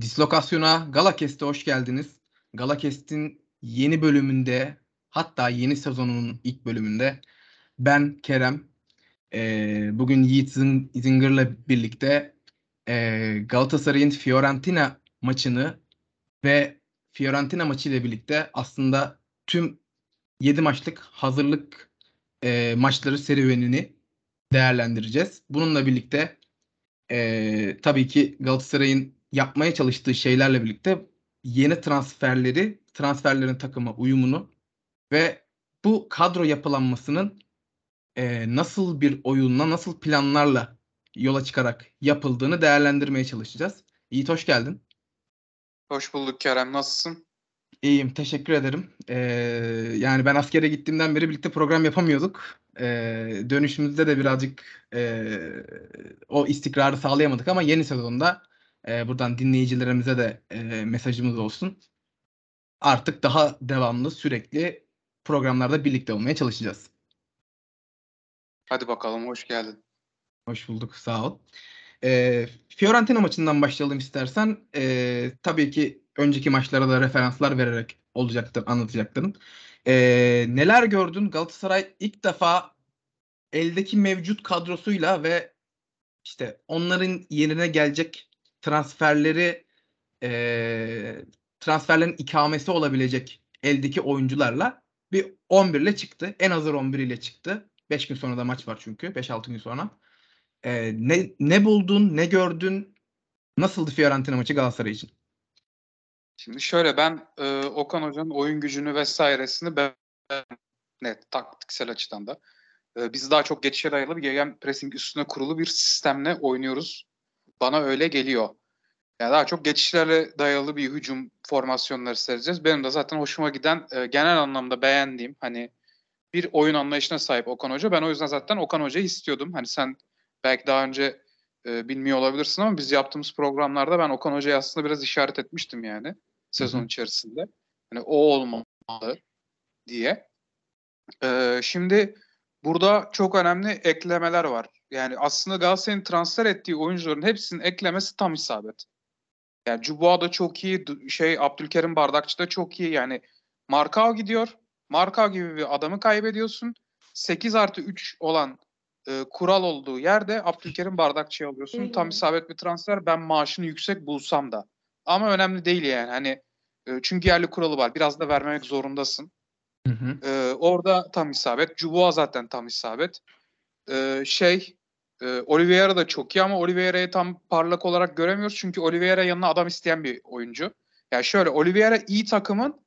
Dislokasyona Galakest'e hoş geldiniz. Galakest'in yeni bölümünde hatta yeni sezonunun ilk bölümünde ben Kerem e, bugün Yiğit Zinger'la birlikte e, Galatasaray'ın Fiorentina maçını ve Fiorentina maçı ile birlikte aslında tüm 7 maçlık hazırlık e, maçları serüvenini değerlendireceğiz. Bununla birlikte e, tabii ki Galatasaray'ın yapmaya çalıştığı şeylerle birlikte yeni transferleri, transferlerin takıma uyumunu ve bu kadro yapılanmasının e, nasıl bir oyunla, nasıl planlarla yola çıkarak yapıldığını değerlendirmeye çalışacağız. Yiğit hoş geldin. Hoş bulduk Kerem. Nasılsın? İyiyim, teşekkür ederim. Ee, yani ben askere gittiğimden beri birlikte program yapamıyorduk. Ee, dönüşümüzde de birazcık e, o istikrarı sağlayamadık ama yeni sezonda e, buradan dinleyicilerimize de e, mesajımız olsun. Artık daha devamlı, sürekli programlarda birlikte olmaya çalışacağız. Hadi bakalım, hoş geldin. Hoş bulduk, sağ ol. E, Fiorentina maçından başlayalım istersen. E, tabii ki önceki maçlara da referanslar vererek olacaktır, anlatacaktım. E, neler gördün? Galatasaray ilk defa eldeki mevcut kadrosuyla ve işte onların yerine gelecek transferleri e, transferlerin ikamesi olabilecek eldeki oyuncularla bir 11 ile çıktı. En hazır 11 ile çıktı. 5 gün sonra da maç var çünkü. 5-6 gün sonra. E, ne, ne buldun, ne gördün? Nasıldı Fiorentina maçı Galatasaray için? Şimdi şöyle ben e, Okan Hoca'nın oyun gücünü vesairesini ben net taktiksel açıdan da e, biz daha çok geçişe dayalı bir gegen pressing üstüne kurulu bir sistemle oynuyoruz. Bana öyle geliyor. Yani daha çok geçişlerle dayalı bir hücum formasyonları sereceğiz. Benim de zaten hoşuma giden e, genel anlamda beğendiğim hani bir oyun anlayışına sahip Okan Hoca. Ben o yüzden zaten Okan Hoca'yı istiyordum. Hani sen belki daha önce e, bilmiyor olabilirsin ama biz yaptığımız programlarda ben Okan Hoca'ya aslında biraz işaret etmiştim yani sezon içerisinde. Hani o olmalı diye. E, şimdi burada çok önemli eklemeler var. Yani aslında Galatasaray'ın transfer ettiği oyuncuların hepsinin eklemesi tam isabet. Yani Cuboa da çok iyi, şey Abdülkerim Bardakçı da çok iyi. Yani Markao gidiyor. Markao gibi bir adamı kaybediyorsun. 8 artı 3 olan e, kural olduğu yerde Abdülkerim Bardakçı'yı alıyorsun. Tam isabet bir transfer. Ben maaşını yüksek bulsam da. Ama önemli değil yani. Hani e, çünkü yerli kuralı var. Biraz da vermemek zorundasın. Hı hı. E, orada tam isabet. Cuboa zaten tam isabet. E, şey e, Oliveira da çok iyi ama Oliveira'yı tam parlak olarak göremiyoruz. Çünkü Oliveira yanına adam isteyen bir oyuncu. Yani şöyle Oliveira iyi takımın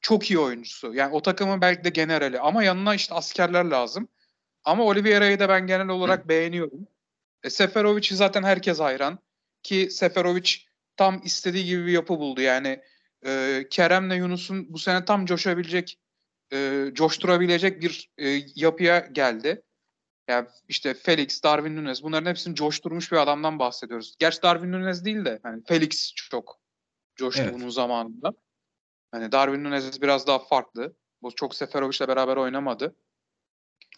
çok iyi oyuncusu. Yani o takımın belki de generali ama yanına işte askerler lazım. Ama Oliveira'yı da ben genel olarak Hı. beğeniyorum. E, Seferovic'i zaten herkes hayran. Ki Seferovic tam istediği gibi bir yapı buldu. Yani e, Kerem'le Yunus'un bu sene tam coşabilecek, e, coşturabilecek bir e, yapıya geldi. Yani işte Felix, Darwin Nunez bunların hepsini coşturmuş bir adamdan bahsediyoruz. Gerçi Darwin Nunez değil de hani Felix çok coştu evet. bunun zamanında. Hani Darwin Nunez biraz daha farklı. Bu çok Seferovic'le beraber oynamadı.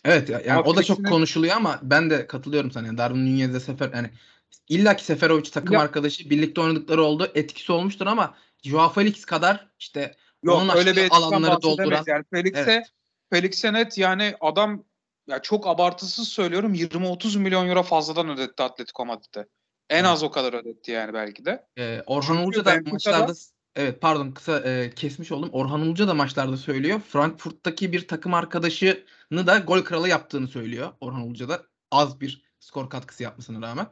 Evet yani ama o da çok konuşuluyor ama ben de katılıyorum sana. Yani Darwin Nunez'e Sefer yani illa ki Seferovic takım ya. arkadaşı birlikte oynadıkları oldu. Etkisi olmuştur ama Joao Felix kadar işte Yok, onun öyle bir alanları dolduran. Yani Felix'e evet. Felix'e net yani adam ya çok abartısız söylüyorum 20-30 milyon euro fazladan ödetti Atletico Madrid'de. En az o kadar ödetti yani belki de. Ee, Orhan Uluca da maçlarda evet pardon kısa e, kesmiş oldum. Orhan Uluca da maçlarda söylüyor. Frankfurt'taki bir takım arkadaşını da gol kralı yaptığını söylüyor. Orhan Uluca da az bir skor katkısı yapmasına rağmen.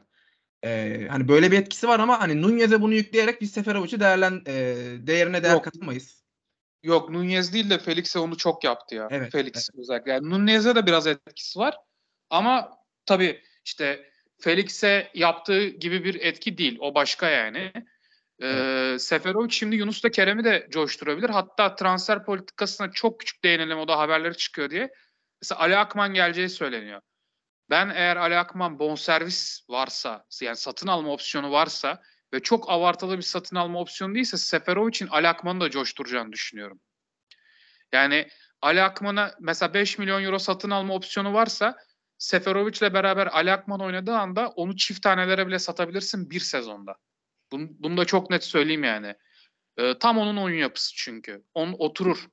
Ee, hani böyle bir etkisi var ama hani Nunez'e bunu yükleyerek biz Seferovic'i değerlen e, değerine değer Yok. katılmayız. Yok Nunez değil de Felix'e onu çok yaptı ya. Evet, Felix evet. özellikle. Yani Nunez'e de biraz etkisi var. Ama tabii işte Felix'e yaptığı gibi bir etki değil. O başka yani. Ee, evet. Seferovic şimdi Yunus da Kerem'i de coşturabilir. Hatta transfer politikasına çok küçük değinelim o da haberleri çıkıyor diye. Mesela Ali Akman geleceği söyleniyor. Ben eğer Ali Akman bonservis varsa yani satın alma opsiyonu varsa ve çok abartılı bir satın alma opsiyonu değilse Seferovic'in Ali Akman'ı da coşturacağını düşünüyorum. Yani Ali Akman'a mesela 5 milyon euro satın alma opsiyonu varsa Seferovic'le beraber Ali Akman oynadığı anda onu çift tanelere bile satabilirsin bir sezonda. Bunu, bunu da çok net söyleyeyim yani. E, tam onun oyun yapısı çünkü. On oturur.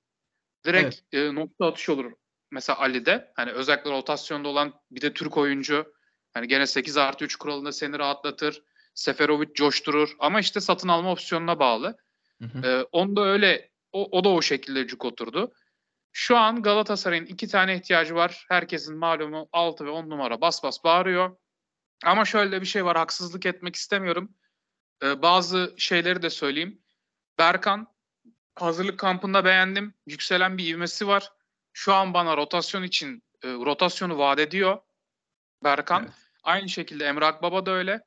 Direkt e, nokta atışı olur. Mesela Ali'de hani özellikle rotasyonda olan bir de Türk oyuncu hani gene 8 artı 3 kuralında seni rahatlatır. Seferovic coşturur ama işte satın alma opsiyonuna bağlı. Hı hı. Ee, onda öyle o, o da o şekilde cuk oturdu. Şu an Galatasaray'ın iki tane ihtiyacı var. Herkesin malumu 6 ve 10 numara bas bas bağırıyor. Ama şöyle bir şey var haksızlık etmek istemiyorum. Ee, bazı şeyleri de söyleyeyim. Berkan hazırlık kampında beğendim. Yükselen bir ivmesi var. Şu an bana rotasyon için e, rotasyonu vaat ediyor. Berkan. Evet. Aynı şekilde Emre Akbaba da öyle.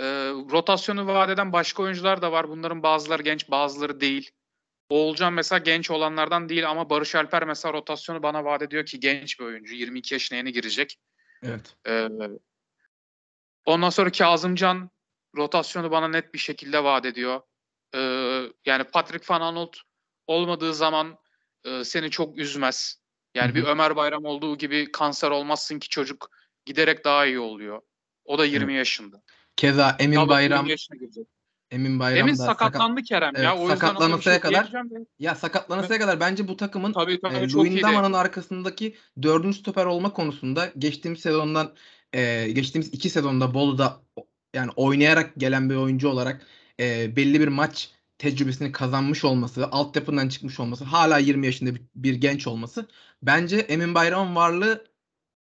E, rotasyonu vaat eden başka oyuncular da var. Bunların bazıları genç bazıları değil. Oğulcan mesela genç olanlardan değil ama Barış Alper mesela rotasyonu bana vaat ediyor ki genç bir oyuncu. 22 yaşına yeni girecek. Evet. Ee, ondan sonra Kazımcan rotasyonu bana net bir şekilde vaat ediyor. Ee, yani Patrick Van Aanholt olmadığı zaman e, seni çok üzmez. Yani Hı-hı. bir Ömer Bayram olduğu gibi kanser olmazsın ki çocuk giderek daha iyi oluyor. O da 20 evet. yaşında. Keza Emin Daha Bayram Emin Bayram Emin da sakatlandı sakat, Kerem evet, ya. O sakatlanıncaya şey kadar ya sakatlanıncaya kadar bence bu takımın tabii, tabii, e, arkasındaki dördüncü stoper olma konusunda geçtiğimiz sezondan e, geçtiğimiz iki sezonda Bolu'da yani oynayarak gelen bir oyuncu olarak e, belli bir maç tecrübesini kazanmış olması, altyapından çıkmış olması, hala 20 yaşında bir, bir genç olması bence Emin Bayram'ın varlığı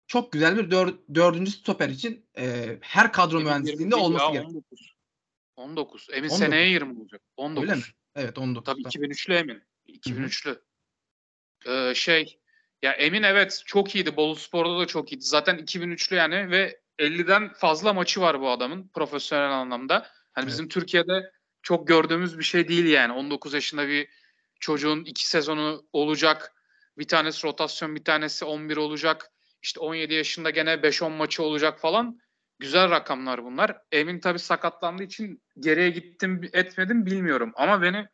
çok güzel bir dör, dördüncü stoper için e, her kadro Emin mühendisliğinde olması gerekiyor. 19. 19. Emin 19. seneye 20 olacak. 19. Öyle mi? Evet 19. Tabii 2003'lü Emin. 2003'lü. Ee, şey ya Emin evet çok iyiydi. Bolu Spor'da da çok iyiydi. Zaten 2003'lü yani ve 50'den fazla maçı var bu adamın profesyonel anlamda. Hani evet. bizim Türkiye'de çok gördüğümüz bir şey değil yani. 19 yaşında bir çocuğun iki sezonu olacak. Bir tanesi rotasyon, bir tanesi 11 olacak. İşte 17 yaşında gene 5-10 maçı olacak falan. Güzel rakamlar bunlar. Emin tabii sakatlandığı için geriye gittim etmedim bilmiyorum. Ama beni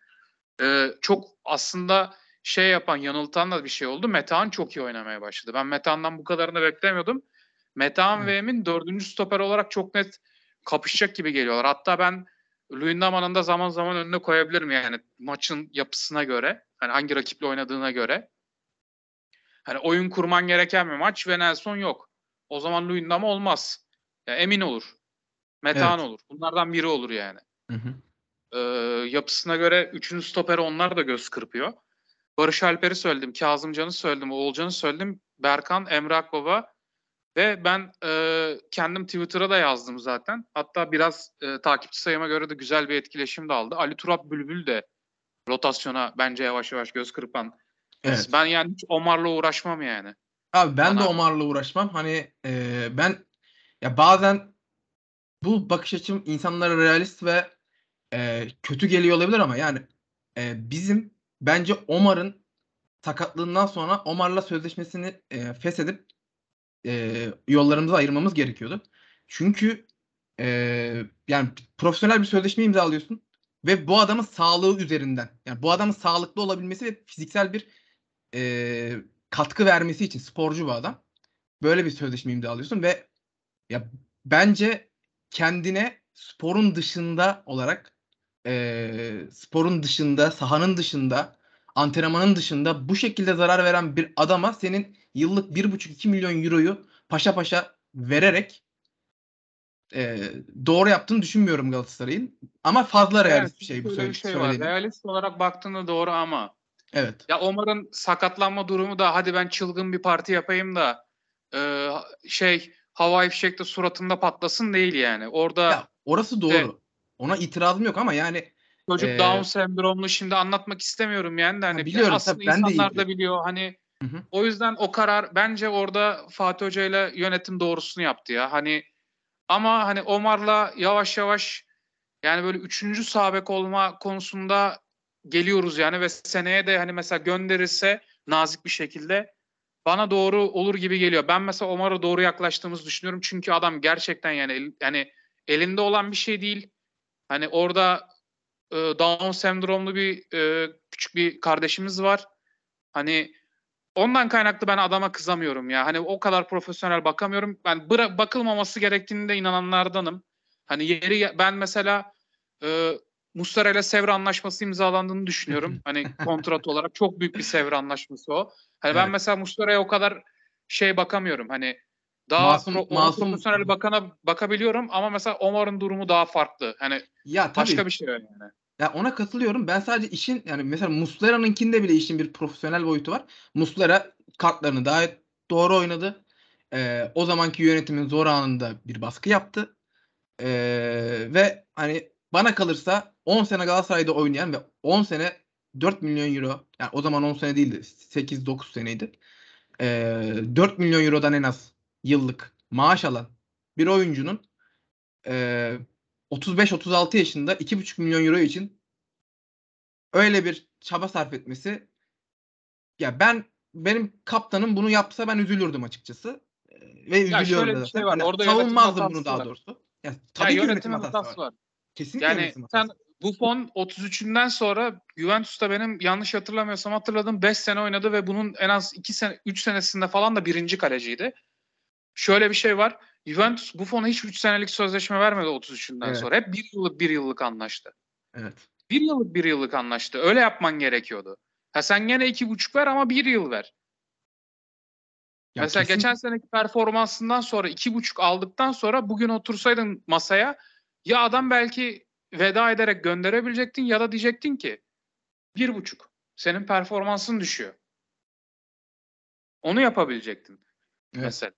e, çok aslında şey yapan yanıltan da bir şey oldu. Metehan çok iyi oynamaya başladı. Ben Metehan'dan bu kadarını beklemiyordum. Metehan hmm. ve Emin dördüncü stoper olarak çok net kapışacak gibi geliyorlar. Hatta ben Luyendama'nın da zaman zaman önüne koyabilirim yani maçın yapısına göre. Hani hangi rakiple oynadığına göre. Hani oyun kurman gereken bir maç ve Nelson yok. O zaman Luyendama olmaz. Ya emin olur. Metan evet. olur. Bunlardan biri olur yani. Hı hı. Ee, yapısına göre üçüncü stoperi onlar da göz kırpıyor. Barış Alper'i söyledim. Kazımcan'ı söyledim. Oğulcan'ı söyledim. Berkan, Emre Akbaba ve ben e, kendim Twitter'a da yazdım zaten. Hatta biraz e, takipçi sayıma göre de güzel bir etkileşim de aldı. Ali Turap Bülbül de rotasyona bence yavaş yavaş göz kırpan. Evet. Ben yani hiç Omar'la uğraşmam yani. Abi ben Bana... de Omar'la uğraşmam. Hani e, ben ya bazen bu bakış açım insanlara realist ve e, kötü geliyor olabilir ama yani e, bizim bence Omar'ın sakatlığından sonra Omar'la sözleşmesini e, feshedip e, yollarımızı ayırmamız gerekiyordu. Çünkü e, yani profesyonel bir sözleşme imzalıyorsun ve bu adamın sağlığı üzerinden yani bu adamın sağlıklı olabilmesi ve fiziksel bir e, katkı vermesi için sporcu bu adam. Böyle bir sözleşme imzalıyorsun ve ya bence kendine sporun dışında olarak e, sporun dışında, sahanın dışında, antrenmanın dışında bu şekilde zarar veren bir adama senin yıllık 1,5-2 milyon euroyu paşa paşa vererek e, doğru yaptığını düşünmüyorum Galatasaray'ın. Ama fazla realist evet, bir şey bu söyle, şey var. Realist olarak baktığında doğru ama Evet. Ya Omar'ın sakatlanma durumu da hadi ben çılgın bir parti yapayım da e, şey havai fişekte suratında patlasın değil yani. Orada ya, orası doğru. De, Ona itirazım yok ama yani çocuk e, Down sendromlu şimdi anlatmak istemiyorum yani de hani biliyorum, aslında tabii, insanlar ben de da biliyor hani hı hı. o yüzden o karar bence orada Fatih Hoca ile yönetim doğrusunu yaptı ya. Hani ama hani Omar'la yavaş yavaş yani böyle üçüncü sabek olma konusunda geliyoruz yani ve seneye de hani mesela gönderirse nazik bir şekilde bana doğru olur gibi geliyor. Ben mesela Omar'a doğru yaklaştığımızı düşünüyorum. Çünkü adam gerçekten yani yani elinde olan bir şey değil. Hani orada e, Down sendromlu bir e, küçük bir kardeşimiz var. Hani ondan kaynaklı ben adama kızamıyorum ya. Hani o kadar profesyonel bakamıyorum. Ben bıra- bakılmaması gerektiğinde inananlardanım. Hani yeri ben mesela e, Muslera ile Sevre anlaşması imzalandığını düşünüyorum. hani kontrat olarak çok büyük bir Sevre anlaşması o. Hani evet. ben mesela Muslera'ya o kadar şey bakamıyorum. Hani daha masum, pro, masum profesyonel bakana bakabiliyorum ama mesela Omar'ın durumu daha farklı. Hani ya, tabii. başka bir şey yani. Ya ona katılıyorum. Ben sadece işin yani mesela Muslera'nınkinde bile işin bir profesyonel boyutu var. Muslera kartlarını daha doğru oynadı. Ee, o zamanki yönetimin zor anında bir baskı yaptı. Ee, ve hani bana kalırsa 10 sene Galatasaray'da oynayan ve 10 sene 4 milyon euro yani o zaman 10 sene değildi 8-9 seneydi. Ee, 4 milyon eurodan en az yıllık maaş alan bir oyuncunun e, 35-36 yaşında 2,5 milyon euro için öyle bir çaba sarf etmesi ya ben benim kaptanım bunu yapsa ben üzülürdüm açıkçası. Ve ya üzülüyorum şöyle bir şey var. Yani Orada savunmazdım bunu daha doğrusu. Ya, tabii ya, yönetim, yönetim hatası var. var. Kesinlikle yani sen Buffon 33'ünden sonra Juventus'ta benim yanlış hatırlamıyorsam hatırladım 5 sene oynadı ve bunun en az 2 sene 3 senesinde falan da birinci kaleciydi. Şöyle bir şey var. Juventus Buffon'a hiç 3 senelik sözleşme vermedi 33'ünden evet. sonra. Hep 1 yıllık 1 yıllık anlaştı. Evet. 1 yıllık 1 yıllık anlaştı. Öyle yapman gerekiyordu. Ha sen gene 2,5 ver ama 1 yıl ver. Ya Mesela kesin... geçen seneki performansından sonra 2,5 aldıktan sonra bugün otursaydın masaya ya adam belki veda ederek gönderebilecektin ya da diyecektin ki bir buçuk. Senin performansın düşüyor. Onu yapabilecektin. Evet. Mesela.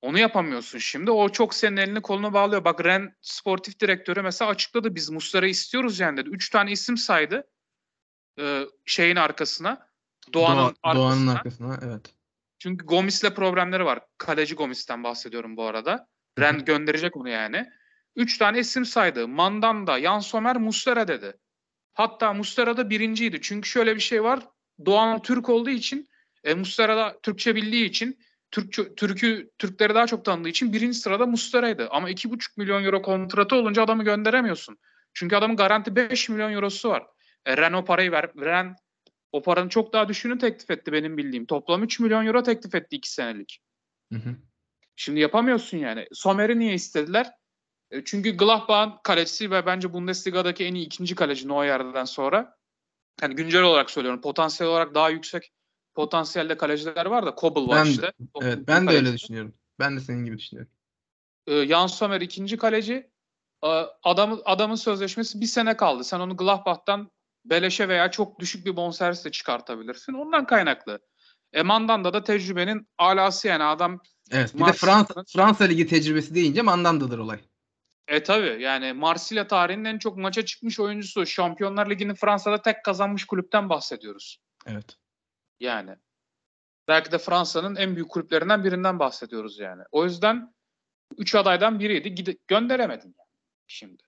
Onu yapamıyorsun şimdi. O çok senin elini kolunu bağlıyor. Bak Ren sportif direktörü mesela açıkladı. Biz Muslera'yı istiyoruz yani dedi. Üç tane isim saydı. Ee, şeyin arkasına. Doğan'ın Doğa, arkasına. Doğan'ın arkasına evet. Çünkü Gomis'le problemleri var. Kaleci Gomis'ten bahsediyorum bu arada. Ren gönderecek onu yani. Üç tane isim saydı. Mandanda, Jan Sommer, Muslera dedi. Hatta Muslera da birinciydi. Çünkü şöyle bir şey var. Doğan Türk olduğu için, e, Muslera da Türkçe bildiği için, Türk, Türk'ü Türkleri daha çok tanıdığı için birinci sırada Muslera'ydı. Ama iki buçuk milyon euro kontratı olunca adamı gönderemiyorsun. Çünkü adamın garanti 5 milyon eurosu var. E, Ren o parayı ver. Ren o paranın çok daha düşüğünü teklif etti benim bildiğim. Toplam 3 milyon euro teklif etti 2 senelik. Hı hı. Şimdi yapamıyorsun yani. Somer'i niye istediler? E, çünkü Gladbach'ın kalecisi ve bence Bundesliga'daki en iyi ikinci kaleci Neuer'den sonra. Yani güncel olarak söylüyorum. Potansiyel olarak daha yüksek potansiyelde kaleciler var da Kobel var ben, işte. Evet ben de öyle düşünüyorum. Ben de senin gibi düşünüyorum. Ee, Jan Sommer ikinci kaleci. Ee, adamın, adamın sözleşmesi bir sene kaldı. Sen onu Gladbach'tan beleşe veya çok düşük bir bonservisle çıkartabilirsin. Ondan kaynaklı. Emandan da da tecrübenin alası yani adam Evet, bir de Fransa, Fransa Ligi tecrübesi deyince Mandanda'dır olay. E tabi yani Marsilya tarihinin en çok maça çıkmış oyuncusu. Şampiyonlar Ligi'ni Fransa'da tek kazanmış kulüpten bahsediyoruz. Evet. Yani. Belki de Fransa'nın en büyük kulüplerinden birinden bahsediyoruz yani. O yüzden üç adaydan biriydi. Gide gönderemedin yani şimdi.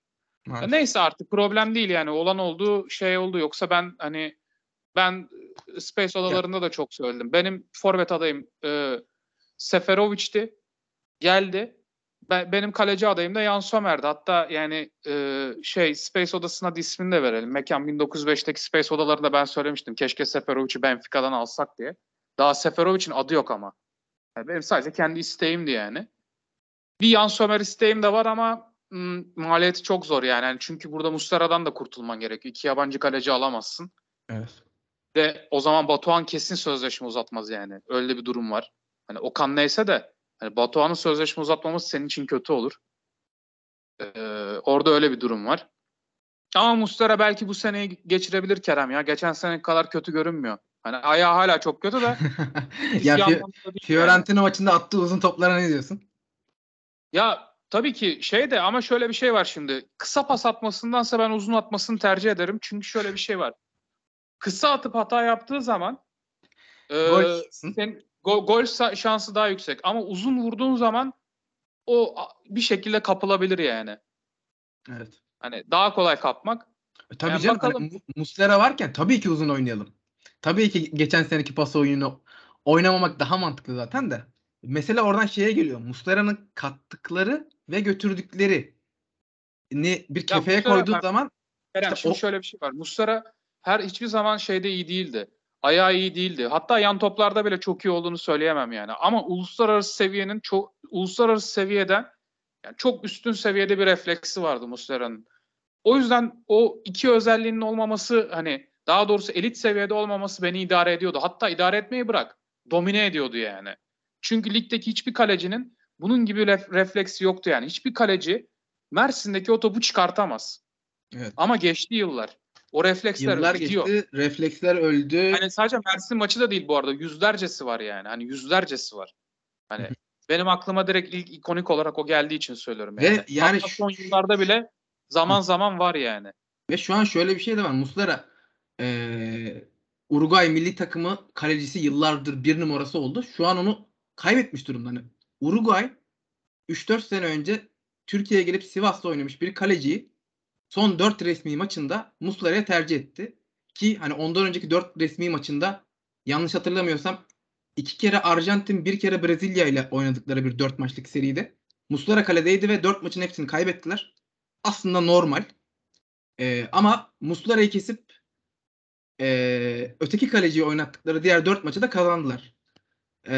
Evet. Neyse artık problem değil yani. Olan olduğu şey oldu. Yoksa ben hani ben Space odalarında da çok söyledim. Benim forvet adayım e, Seferovic'ti. Geldi benim kaleci adayım da Jan Sommer'di. Hatta yani e, şey Space Odası'na da ismini de verelim. Mekan 1905'teki Space Odalarında ben söylemiştim. Keşke Seferovic'i Benfica'dan alsak diye. Daha Seferovic'in adı yok ama. Yani benim sadece kendi isteğimdi yani. Bir Jan Sommer isteğim de var ama m, maliyeti çok zor yani. yani. Çünkü burada Muslera'dan da kurtulman gerekiyor. İki yabancı kaleci alamazsın. Evet. Ve o zaman Batuhan kesin sözleşme uzatmaz yani. Öyle bir durum var. Hani Okan neyse de Hani Batuhan'ın sözleşme uzatmaması senin için kötü olur. Ee, orada öyle bir durum var. Ama Mustara belki bu seneyi geçirebilir Kerem ya. Geçen sene kadar kötü görünmüyor. Hani ayağı hala çok kötü de. ya Fiorentina yani. maçında attığı uzun toplara ne diyorsun? Ya tabii ki şey de ama şöyle bir şey var şimdi. Kısa pas atmasındansa ben uzun atmasını tercih ederim. Çünkü şöyle bir şey var. Kısa atıp hata yaptığı zaman e, sen, Gol, gol şansı daha yüksek ama uzun vurduğun zaman o bir şekilde kapılabilir yani. Evet. Hani daha kolay kapmak. E, tabii yani canım hani bakalım. Hani, Muslera varken tabii ki uzun oynayalım. Tabii ki geçen seneki pas oyununu oynamamak daha mantıklı zaten de. Mesela oradan şeye geliyor. Muslera'nın kattıkları ve götürdükleri ni bir kefeye koyduğu zaman Kerem işte şimdi o... şöyle bir şey var. Muslera her hiçbir zaman şeyde iyi değildi ayağı iyi değildi. Hatta yan toplarda bile çok iyi olduğunu söyleyemem yani. Ama uluslararası seviyenin çok uluslararası seviyeden yani çok üstün seviyede bir refleksi vardı Muslera'nın. O yüzden o iki özelliğinin olmaması hani daha doğrusu elit seviyede olmaması beni idare ediyordu. Hatta idare etmeyi bırak. Domine ediyordu yani. Çünkü ligdeki hiçbir kalecinin bunun gibi ref- refleksi yoktu yani. Hiçbir kaleci Mersin'deki o topu çıkartamaz. Evet. Ama geçti yıllar. O refleksler Yıllar gidiyor. geçti, refleksler öldü. Hani sadece Mersin maçı da değil bu arada. Yüzlercesi var yani. Hani yüzlercesi var. Hani benim aklıma direkt ilk ikonik olarak o geldiği için söylüyorum yani. Ve yani Hatta şu- son yıllarda bile zaman zaman var yani. Ve şu an şöyle bir şey de var. Muslera eee Uruguay milli takımı kalecisi yıllardır bir numarası oldu. Şu an onu kaybetmiş durumda. Hani Uruguay 3-4 sene önce Türkiye'ye gelip Sivas'ta oynamış bir kaleciyi son 4 resmi maçında Muslera'ya tercih etti. Ki hani ondan önceki 4 resmi maçında yanlış hatırlamıyorsam iki kere Arjantin bir kere Brezilya ile oynadıkları bir 4 maçlık seriydi. Muslera kaledeydi ve 4 maçın hepsini kaybettiler. Aslında normal. Ee, ama Muslera'yı kesip ee, öteki kaleciyi oynattıkları diğer 4 maçı da kazandılar. Ee,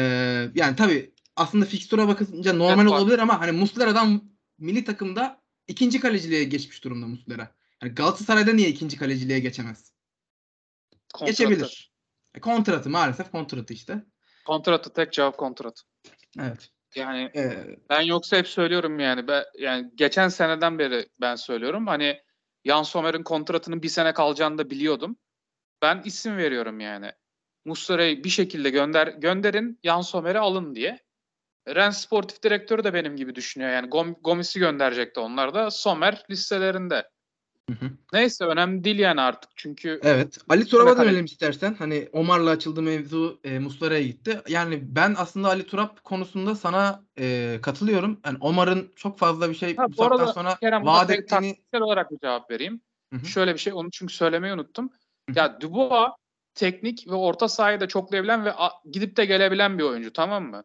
yani tabii aslında fikstüre bakınca normal Evet, olabilir ama hani Muslera'dan milli takımda ikinci kaleciliğe geçmiş durumda Muslera. Yani Galatasaray'da niye ikinci kaleciliğe geçemez? Kontratı. Geçebilir. E, kontratı maalesef kontratı işte. Kontratı tek cevap kontrat. Evet. Yani Ee, ben yoksa hep söylüyorum yani. Ben, yani geçen seneden beri ben söylüyorum. Hani Jan Sommer'in kontratının bir sene kalacağını da biliyordum. Ben isim veriyorum yani. Muslera'yı bir şekilde gönder gönderin Jan Sommer'i alın diye. Ren sportif direktörü de benim gibi düşünüyor. Yani Gom- Gomis'i gönderecekti onlar da. Sommer listelerinde. hı hı. Neyse önemli değil yani artık. Çünkü Evet. Ali Turap'a dönelim istersen. Hani Omar'la açıldı mevzu e, Muslera'ya gitti. Yani ben aslında Ali Turap konusunda sana e, katılıyorum. Yani Omar'ın çok fazla bir şey Ha, bu arada sonra Kerem vaat ettiğini taktiksel olarak bir cevap vereyim. Hı hı. Şöyle bir şey onu çünkü söylemeyi unuttum. Hı hı. Ya Dubois teknik ve orta sahayı da çoklayabilen ve gidip de gelebilen bir oyuncu tamam mı?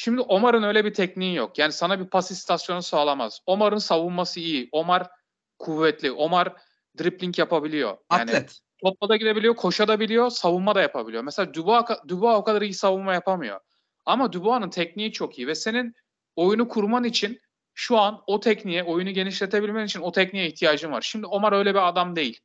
Şimdi Omar'ın öyle bir tekniği yok. Yani sana bir pas istasyonu sağlamaz. Omar'ın savunması iyi. Omar kuvvetli. Omar dribbling yapabiliyor. Yani atlet. topla da gidebiliyor, koşa da biliyor, savunma da yapabiliyor. Mesela Dubois, Dubois o kadar iyi savunma yapamıyor. Ama Dubois'ın tekniği çok iyi ve senin oyunu kurman için şu an o tekniğe, oyunu genişletebilmen için o tekniğe ihtiyacın var. Şimdi Omar öyle bir adam değil.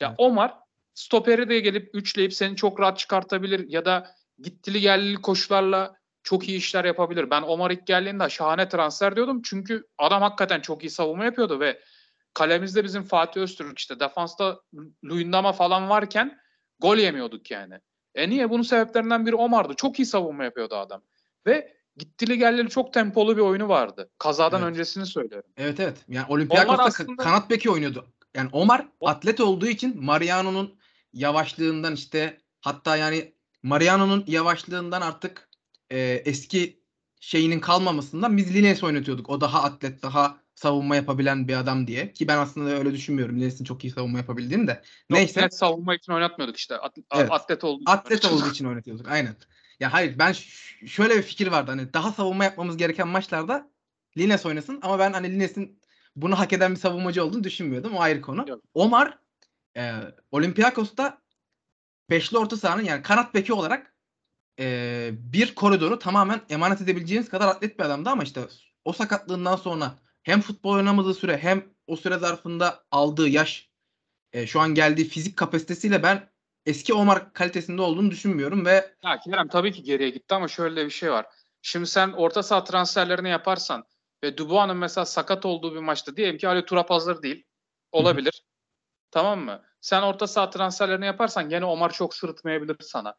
Ya Evet. Omar stoperi de gelip üçleyip seni çok rahat çıkartabilir ya da gittili gelli koşularla çok iyi işler yapabilir. Ben Omar ilk geldiğinde şahane transfer diyordum. Çünkü adam hakikaten çok iyi savunma yapıyordu ve kalemizde bizim Fatih Öztürk işte defansta Luyendama falan varken gol yemiyorduk yani. E niye? Bunun sebeplerinden biri Omar'dı. Çok iyi savunma yapıyordu adam. Ve gittili gelli çok tempolu bir oyunu vardı. Kazadan Evet. öncesini söylüyorum. Evet evet. Yani Olympiakos'ta aslında- kanat beki oynuyordu. Yani Omar atlet olduğu için Mariano'nun yavaşlığından işte hatta yani Mariano'nun yavaşlığından artık e, eski şeyinin kalmamasından biz Lines oynatıyorduk. O daha atlet, daha savunma yapabilen bir adam diye. Ki ben aslında öyle düşünmüyorum. Lines'in çok iyi savunma yapabildiğini de. Yok, Neyse. Net savunma için oynatmıyorduk işte. At- Evet. Atlet olduğu için Atlet olduğu için oynatıyorduk. Aynen. Ya hayır ben şöyle bir fikir vardı. Hani daha savunma yapmamız gereken maçlarda Lines oynasın ama ben hani Lines'in bunu hak eden bir savunmacı olduğunu düşünmüyordum. O ayrı konu. Yok. Omar e, Olympiakos'ta beşli orta sahanın yani kanat beki olarak e, bir koridoru tamamen emanet edebileceğiniz kadar atlet bir adamdı ama işte o sakatlığından sonra hem futbol oynamadığı süre hem o süre zarfında aldığı yaş e, şu an geldiği fizik kapasitesiyle ben eski Omar kalitesinde olduğunu düşünmüyorum ve Ya Kerem tabii ki geriye gitti ama şöyle bir şey var. Şimdi sen orta saha transferlerini yaparsan ve Dubois'un mesela sakat olduğu bir maçta diyelim ki Ali Turap hazır değil. Olabilir. Tamam mı? Sen orta saha transferlerini yaparsan gene Omar çok sırıtmayabilir sana.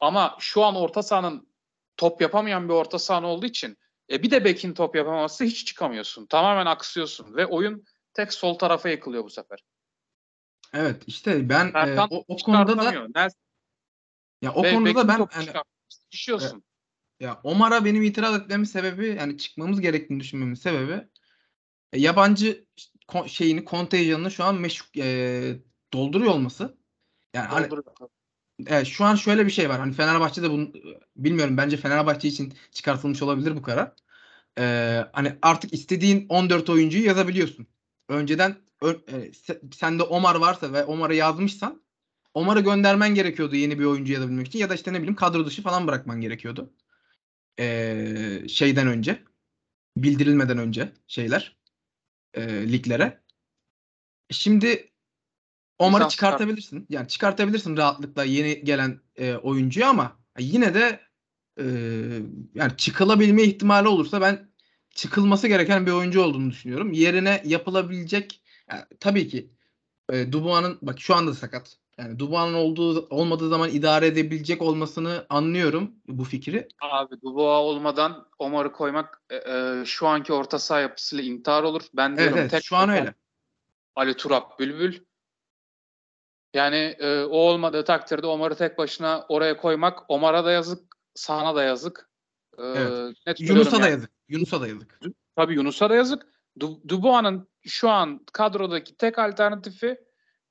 Ama şu an orta sahanın top yapamayan bir orta sahan olduğu için e bir de bekin top yapamazsa hiç çıkamıyorsun. Tamamen aksıyorsun ve oyun tek sol tarafa yıkılıyor bu sefer. evet işte ben e, o, o konuda da. Nelson ya o ve konuda da ben hani, çıkartamıyor. Sıkışıyorsun. Ya Omar'a benim itiraz etmemin sebebi yani çıkmamız gerektiğini düşünmemin sebebi e, yabancı ko- şeyini kontenjanını şu an meşgul e, dolduruyor olması. Yani hani Dolduruyor. e, şu an şöyle bir şey var. Hani Fenerbahçe'de bunu bilmiyorum bence Fenerbahçe için çıkartılmış olabilir bu karar. E, hani artık istediğin 14 oyuncuyu yazabiliyorsun. Önceden ö- e, se- sende Omar varsa ve Omar'ı yazmışsan Omar'ı göndermen gerekiyordu yeni bir oyuncu yazabilmek için ya da işte ne bileyim kadro dışı falan bırakman gerekiyordu. Ee, şeyden önce bildirilmeden önce şeyler e, liglere. Şimdi Omar'ı çıkartabilirsin. Yani çıkartabilirsin rahatlıkla yeni gelen e, oyuncuyu ama yine de e, yani çıkılabilme ihtimali olursa ben çıkılması gereken bir oyuncu olduğunu düşünüyorum. Yerine yapılabilecek yani tabii ki e, Dubois'ın bak şu anda sakat. Yani Dubois'ın olduğu olmadığı zaman idare edebilecek olmasını anlıyorum bu fikri. Abi Dubois olmadan Omar'ı koymak e, e, şu anki orta saha yapısıyla intihar olur. Ben Evet, diyorum evet tek şu an öyle. Ali Turap Bülbül. Yani e, o olmadığı takdirde Omar'ı tek başına oraya koymak Omar'a da yazık, sana da yazık. E, Evet. net Yunus'a da yani. yazık. Yunus'a da yazık. Tabii Yunus'a da yazık. Du- Dubois'ın şu an kadrodaki tek alternatifi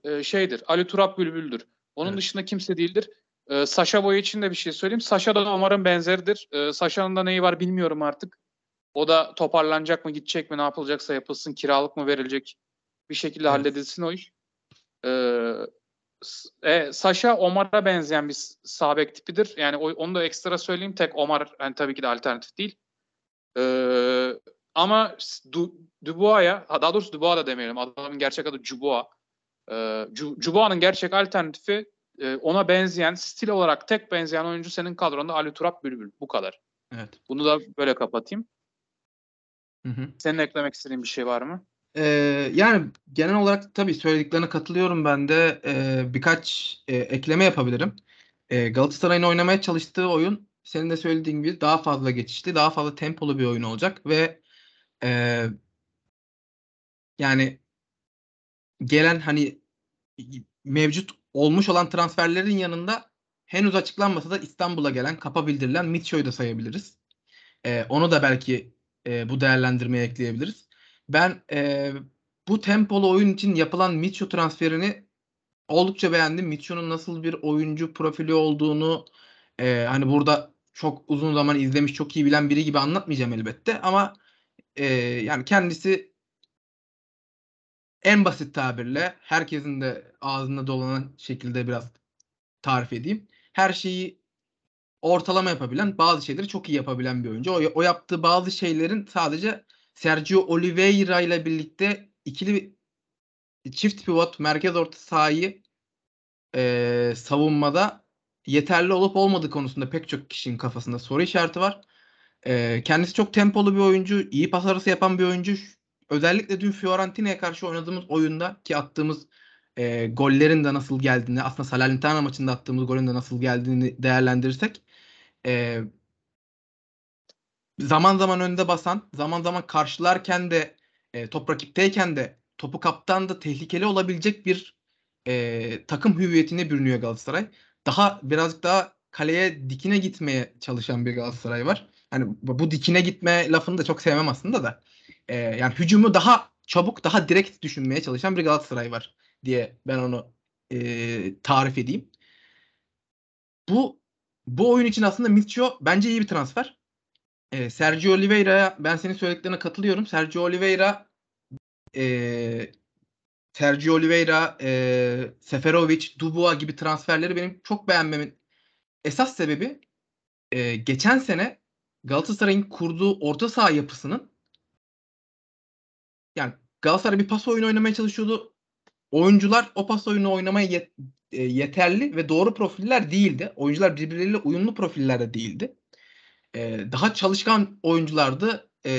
e, şeydir. Ali Turap Bülbül'dür. Onun Evet. dışında kimse değildir. E, Saşa Boy için de bir şey söyleyeyim. Saşa da Omar'ın benzeridir. E, Saşa'nın da neyi var bilmiyorum artık. O da toparlanacak mı, gidecek mi, ne yapılacaksa yapılsın, kiralık mı verilecek bir şekilde Evet. halledilsin o iş. E, s- e, Saşa Omar'a benzeyen bir s- sağ bek tipidir. Yani o- onu da ekstra söyleyeyim. Tek Omar yani tabii ki de alternatif değil. Ee, ama du, Dubois'a, ha, daha doğrusu Dubois da demeyelim. Adamın gerçek adı Dubois. Ee, Dubois'ın gerçek alternatifi e, ona benzeyen, stil olarak tek benzeyen oyuncu senin kadronda Ali Turap Bülbül. Bu kadar. Evet. Bunu da böyle kapatayım. Hı hı. Senin eklemek istediğin bir şey var mı? Ee, yani genel olarak tabii söylediklerine katılıyorum ben de Ee, birkaç e, ekleme yapabilirim. Ee, Galatasaray'ın oynamaya çalıştığı oyun senin de söylediğin gibi daha fazla geçişli, daha fazla tempolu bir oyun olacak ve e, yani gelen hani mevcut olmuş olan transferlerin yanında henüz açıklanmasa da İstanbul'a gelen, kapa bildirilen Mitcho'yu da sayabiliriz. Ee, onu da belki e, bu değerlendirmeye ekleyebiliriz. Ben e, bu tempolu oyun için yapılan Mitchell transferini oldukça beğendim. Mitchell'un nasıl bir oyuncu profili olduğunu e, hani burada çok uzun zaman izlemiş, çok iyi bilen biri gibi anlatmayacağım elbette ama e, yani kendisi en basit tabirle herkesin de ağzında dolanan şekilde biraz tarif edeyim. Her şeyi ortalama yapabilen, bazı şeyleri çok iyi yapabilen bir oyuncu. O, o yaptığı bazı şeylerin sadece Sergio Oliveira ile birlikte ikili çift pivot merkez orta sahayı e, savunmada yeterli olup olmadığı konusunda pek çok kişinin kafasında soru işareti var. E, kendisi çok tempolu bir oyuncu, iyi pas arası yapan bir oyuncu. Özellikle dün Fiorentina'ya karşı oynadığımız oyunda ki attığımız e, gollerin de nasıl geldiğini, aslında Salernitana maçında attığımız golün de nasıl geldiğini değerlendirirsek e, zaman zaman önde basan, zaman zaman karşılarken de e, top rakipteyken de topu kaptan da tehlikeli olabilecek bir e, takım hüviyetine bürünüyor Galatasaray. Daha birazcık daha kaleye dikine gitmeye çalışan bir Galatasaray var. Hani bu dikine gitme lafını da çok sevmem aslında da. E, yani hücumu daha çabuk, daha direkt düşünmeye çalışan bir Galatasaray var diye ben onu e, tarif edeyim. Bu bu oyun için aslında Mitchell bence iyi bir transfer. E, Sergio Oliveira'ya ben senin söylediklerine katılıyorum. Sergio Oliveira e, Sergio Oliveira, e, Seferovic, Dubois gibi transferleri benim çok beğenmemin esas sebebi e, geçen sene Galatasaray'ın kurduğu orta saha yapısının yani Galatasaray bir pas oyunu oynamaya çalışıyordu. Oyuncular o pas oyunu oynamaya yet- e, yeterli ve doğru profiller değildi. Oyuncular birbirleriyle uyumlu profillerde değildi. E, daha çalışkan oyunculardı E,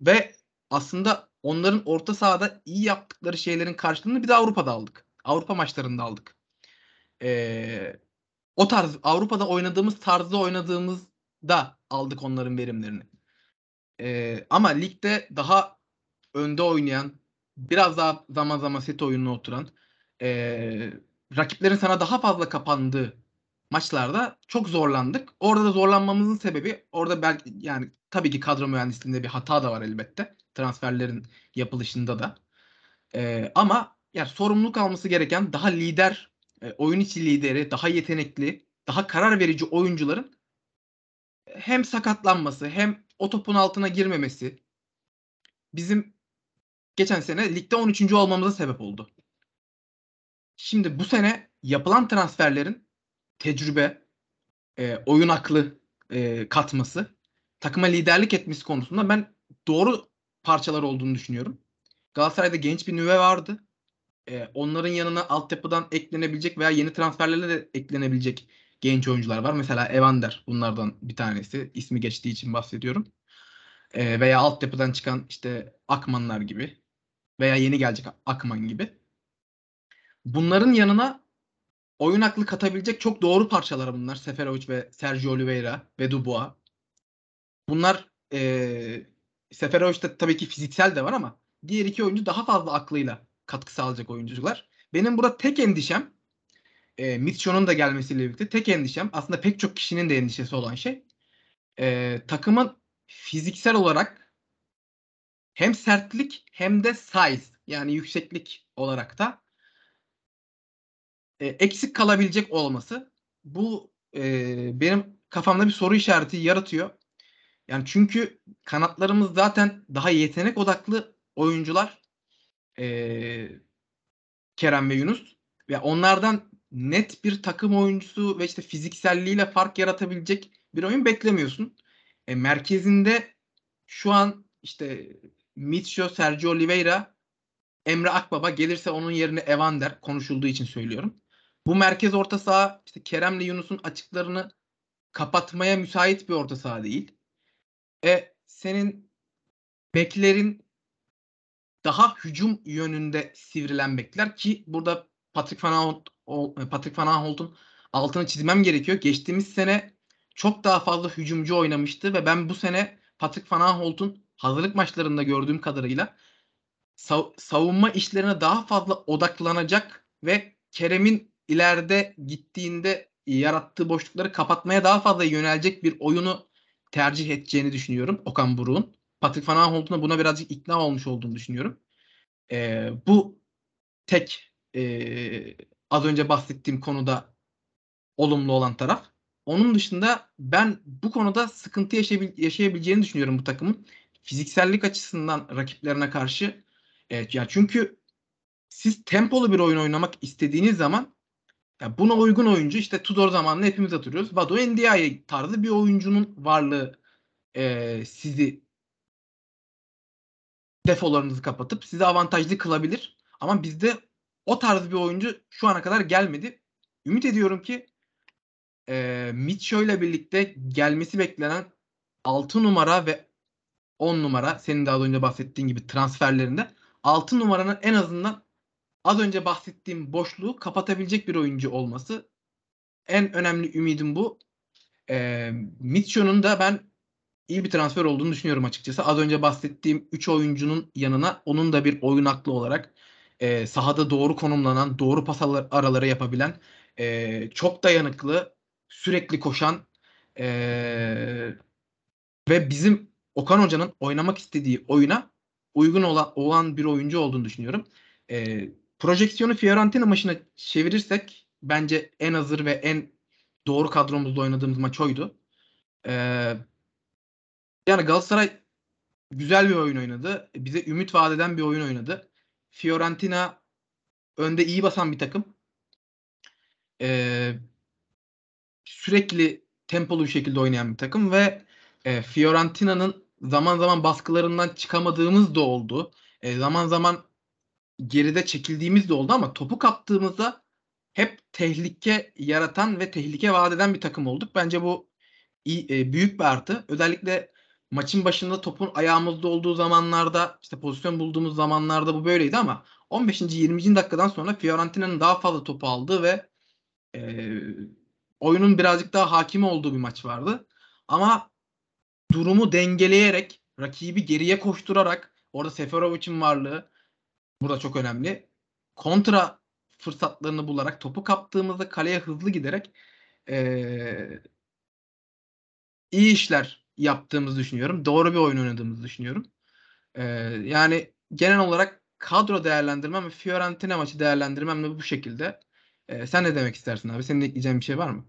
ve aslında onların orta sahada iyi yaptıkları şeylerin karşılığını bir de Avrupa'da aldık. Avrupa maçlarında aldık. E, o tarz Avrupa'da oynadığımız tarzda oynadığımızda aldık onların verimlerini. E, ama ligde daha önde oynayan, biraz daha zaman zaman set oyununa oturan, e, rakiplerin sana daha fazla kapandığı maçlarda çok zorlandık. Orada da zorlanmamızın sebebi orada belki yani tabii ki kadro mühendisliğinde bir hata da var elbette. Transferlerin yapılışında da. E, ama yani sorumluluk alması gereken daha lider, e, oyun içi lideri, daha yetenekli, daha karar verici oyuncuların hem sakatlanması hem o topun altına girmemesi bizim geçen sene ligde 13. olmamıza sebep oldu. Şimdi bu sene yapılan transferlerin tecrübe, e, oyun aklı e, katması, takıma liderlik etmesi konusunda ben doğru parçalar olduğunu düşünüyorum. Galatasaray'da genç bir nüve vardı. e, onların yanına altyapıdan eklenebilecek veya yeni transferlerle de eklenebilecek genç oyuncular var. Mesela Evander bunlardan bir tanesi. İsmi geçtiği için bahsediyorum. E, veya altyapıdan çıkan işte Akmanlar gibi veya yeni gelecek Akman gibi. Bunların yanına oyun aklı katabilecek çok doğru parçalar bunlar. Seferovic ve Sergio Oliveira ve Dubois. Bunlar e, Seferovic'te tabii ki fiziksel de var ama diğer iki oyuncu daha fazla aklıyla katkı sağlayacak oyuncular. Benim burada tek endişem e, Mitchell'ın da gelmesiyle birlikte tek endişem aslında pek çok kişinin de endişesi olan şey e, takımın fiziksel olarak hem sertlik hem de size yani yükseklik olarak da e, eksik kalabilecek olması. Bu e, benim kafamda bir soru işareti yaratıyor. Yani çünkü kanatlarımız zaten daha yetenek odaklı oyuncular. E, Kerem ve Yunus. Ve onlardan net bir takım oyuncusu ve işte fizikselliğiyle fark yaratabilecek bir oyun beklemiyorsun. E, merkezinde şu an işte Mitcho, Sergio Oliveira, Emre Akbaba gelirse onun yerine Evander konuşulduğu için söylüyorum. Bu merkez orta saha işte Kerem'le Yunus'un açıklarını kapatmaya müsait bir orta saha değil. E senin beklerin daha hücum yönünde sivrilen bekler ki burada Patrick Van Aanholt, Patrick Van Aanholt'un altını çizmem gerekiyor. Geçtiğimiz sene çok daha fazla hücumcu oynamıştı ve ben bu sene Patrick Van Aanholt'un hazırlık maçlarında gördüğüm kadarıyla sav- savunma işlerine daha fazla odaklanacak ve Kerem'in ileride gittiğinde yarattığı boşlukları kapatmaya daha fazla yönelecek bir oyunu tercih edeceğini düşünüyorum Okan Buruk'un. Patrick Van Aanholt'un buna birazcık ikna olmuş olduğunu düşünüyorum. Ee, bu tek e, az önce bahsettiğim konuda olumlu olan taraf. Onun dışında ben bu konuda sıkıntı yaşayabil- yaşayabileceğini düşünüyorum bu takımın. Fiziksellik açısından rakiplerine karşı. Evet, ya çünkü siz tempolu bir oyun oynamak istediğiniz zaman ya buna uygun oyuncu işte Tudor zamanında hepimiz hatırlıyoruz. Badu Ndiaye tarzı bir oyuncunun varlığı e, sizi defolarınızı kapatıp sizi avantajlı kılabilir. Ama bizde o tarz bir oyuncu şu ana kadar gelmedi. Ümit ediyorum ki e, Mitchell ile birlikte gelmesi beklenen 6 numara ve 10 numara senin az önce bahsettiğin gibi transferlerinde 6 numaranın en azından az önce bahsettiğim boşluğu kapatabilecek bir oyuncu olması en önemli ümidim bu. E, Mitchell'ın da ben iyi bir transfer olduğunu düşünüyorum açıkçası. Az önce bahsettiğim 3 oyuncunun yanına onun da bir oyun aklı olarak e, sahada doğru konumlanan, doğru pas araları yapabilen, e, çok dayanıklı, sürekli koşan e, ve bizim Okan Hoca'nın oynamak istediği oyuna uygun olan, olan bir oyuncu olduğunu düşünüyorum. E, projeksiyonu Fiorentina maçına çevirirsek bence en hazır ve en doğru kadromuzda oynadığımız maç oydu. E, yani Galatasaray güzel bir oyun oynadı. Bize ümit vaat eden bir oyun oynadı. Fiorentina önde iyi basan bir takım. Ee, sürekli tempolu bir şekilde oynayan bir takım ve e, Fiorentina'nın zaman zaman baskılarından çıkamadığımız da oldu. E, zaman zaman geride çekildiğimiz de oldu ama topu kaptığımızda hep tehlike yaratan ve tehlike vaat eden bir takım olduk. Bence bu iyi, e, büyük bir artı. Özellikle maçın başında topun ayağımızda olduğu zamanlarda işte pozisyon bulduğumuz zamanlarda bu böyleydi ama 15. 20. dakikadan sonra Fiorentina'nın daha fazla topu aldığı ve e, oyunun birazcık daha hakim olduğu bir maç vardı. Ama durumu dengeleyerek, rakibi geriye koşturarak orada Seferovic'in varlığı burada çok önemli. Kontra fırsatlarını bularak topu kaptığımızda kaleye hızlı giderek e, iyi işler yaptığımızı düşünüyorum. Doğru bir oyun oynadığımızı düşünüyorum. Ee, yani genel olarak kadro değerlendirmem ve Fiorentina maçı değerlendirmem de bu şekilde. Ee, sen ne demek istersin abi? Senin ekleyeceğin bir şey var mı?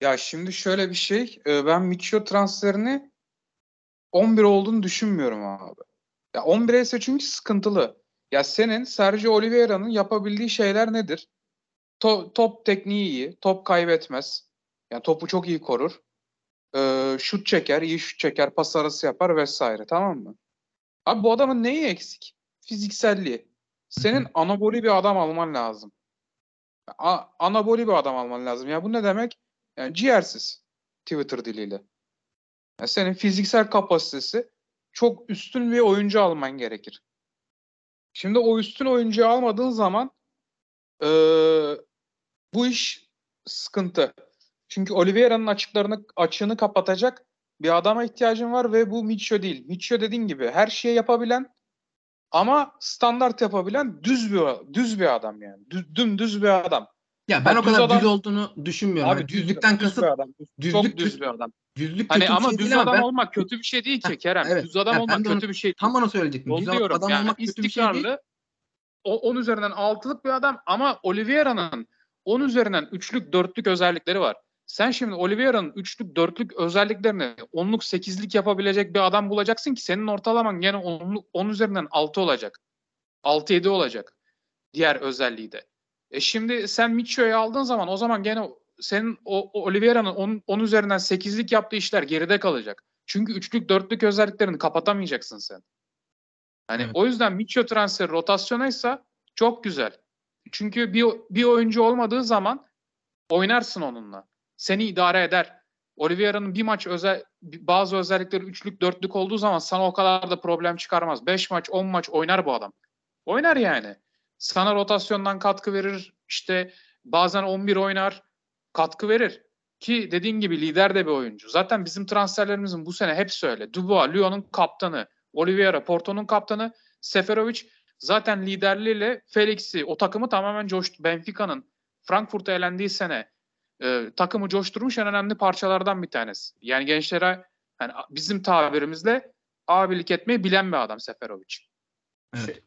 Ya şimdi şöyle bir şey. Ben Micho transferini 11 olduğunu düşünmüyorum abi. Ya 11 ise çünkü sıkıntılı. Ya senin Sergio Oliveira'nın yapabildiği şeyler nedir? To- top tekniği iyi, top kaybetmez. Yani topu çok iyi korur e, şut çeker, iyi şut çeker, pas arası yapar vesaire tamam mı? Abi bu adamın neyi eksik? Fizikselliği. senin anaboli bir adam alman lazım. A- anaboli bir adam alman lazım. Ya bu ne demek? Yani ciğersiz Twitter diliyle. Yani senin fiziksel kapasitesi çok üstün bir oyuncu alman gerekir. Şimdi o üstün oyuncuyu almadığın zaman ee, bu iş sıkıntı. Çünkü Oliveira'nın açıklarını açığını kapatacak bir adama ihtiyacın var ve bu Mitchell değil. Mitchell dediğin gibi her şeyi yapabilen ama standart yapabilen düz bir düz bir adam yani. Düz, dümdüz bir adam. Ya ben Ha, o kadar düz adam- düz olduğunu düşünmüyorum. Abi Yani düz- düzlükten düz kasıt bir adam. düzlük Çok düz- düz bir adam. düzlük Hani kötü ama şey düz adam ben olmak kötü bir şey değil ki Kerem. evet. Düz adam ben olmak de onu- kötü bir şey değil. tam onu söyleyecektim. Düz diyorum. adam yani olmak kötü bir şey değil. o 10 üzerinden 6'lık bir adam ama Oliveira'nın 10 üzerinden 3'lük 4'lük özellikleri var. Sen şimdi Oliveira'nın 3'lük 4'lük özelliklerini 10'luk 8'lik yapabilecek bir adam bulacaksın ki senin ortalaman gene 10'luk 10 üzerinden 6 olacak. 6-7 olacak. Diğer özelliği de. E şimdi sen Mitchell'ı aldığın zaman o zaman gene senin o, o Oliveira'nın 10, 10 üzerinden 8'lik yaptığı işler geride kalacak. Çünkü üçlük dörtlük özelliklerini kapatamayacaksın sen. Hani Evet. o yüzden Mitchell transferi rotasyonaysa çok güzel. Çünkü bir, bir oyuncu olmadığı zaman oynarsın onunla. Seni idare eder. Oliveira'nın bir maç özel bazı özellikleri üçlük dörtlük olduğu zaman sana o kadar da problem çıkarmaz. 5 maç 10 maç oynar bu adam. Oynar yani. Sana rotasyondan katkı verir. İşte bazen 11 oynar. Katkı verir. Ki dediğin gibi lider de bir oyuncu. Zaten bizim transferlerimizin bu sene hepsi öyle. Dubois, Lyon'un kaptanı. Oliveira, Porto'nun kaptanı. Seferovic zaten liderliğiyle Felix'i o takımı tamamen coştu. Benfica'nın Frankfurt'a elendiği sene e, takımı coşturmuş en önemli parçalardan bir tanesi. Yani gençlere yani bizim tabirimizle abilik etmeyi bilen bir adam Seferovic. Evet.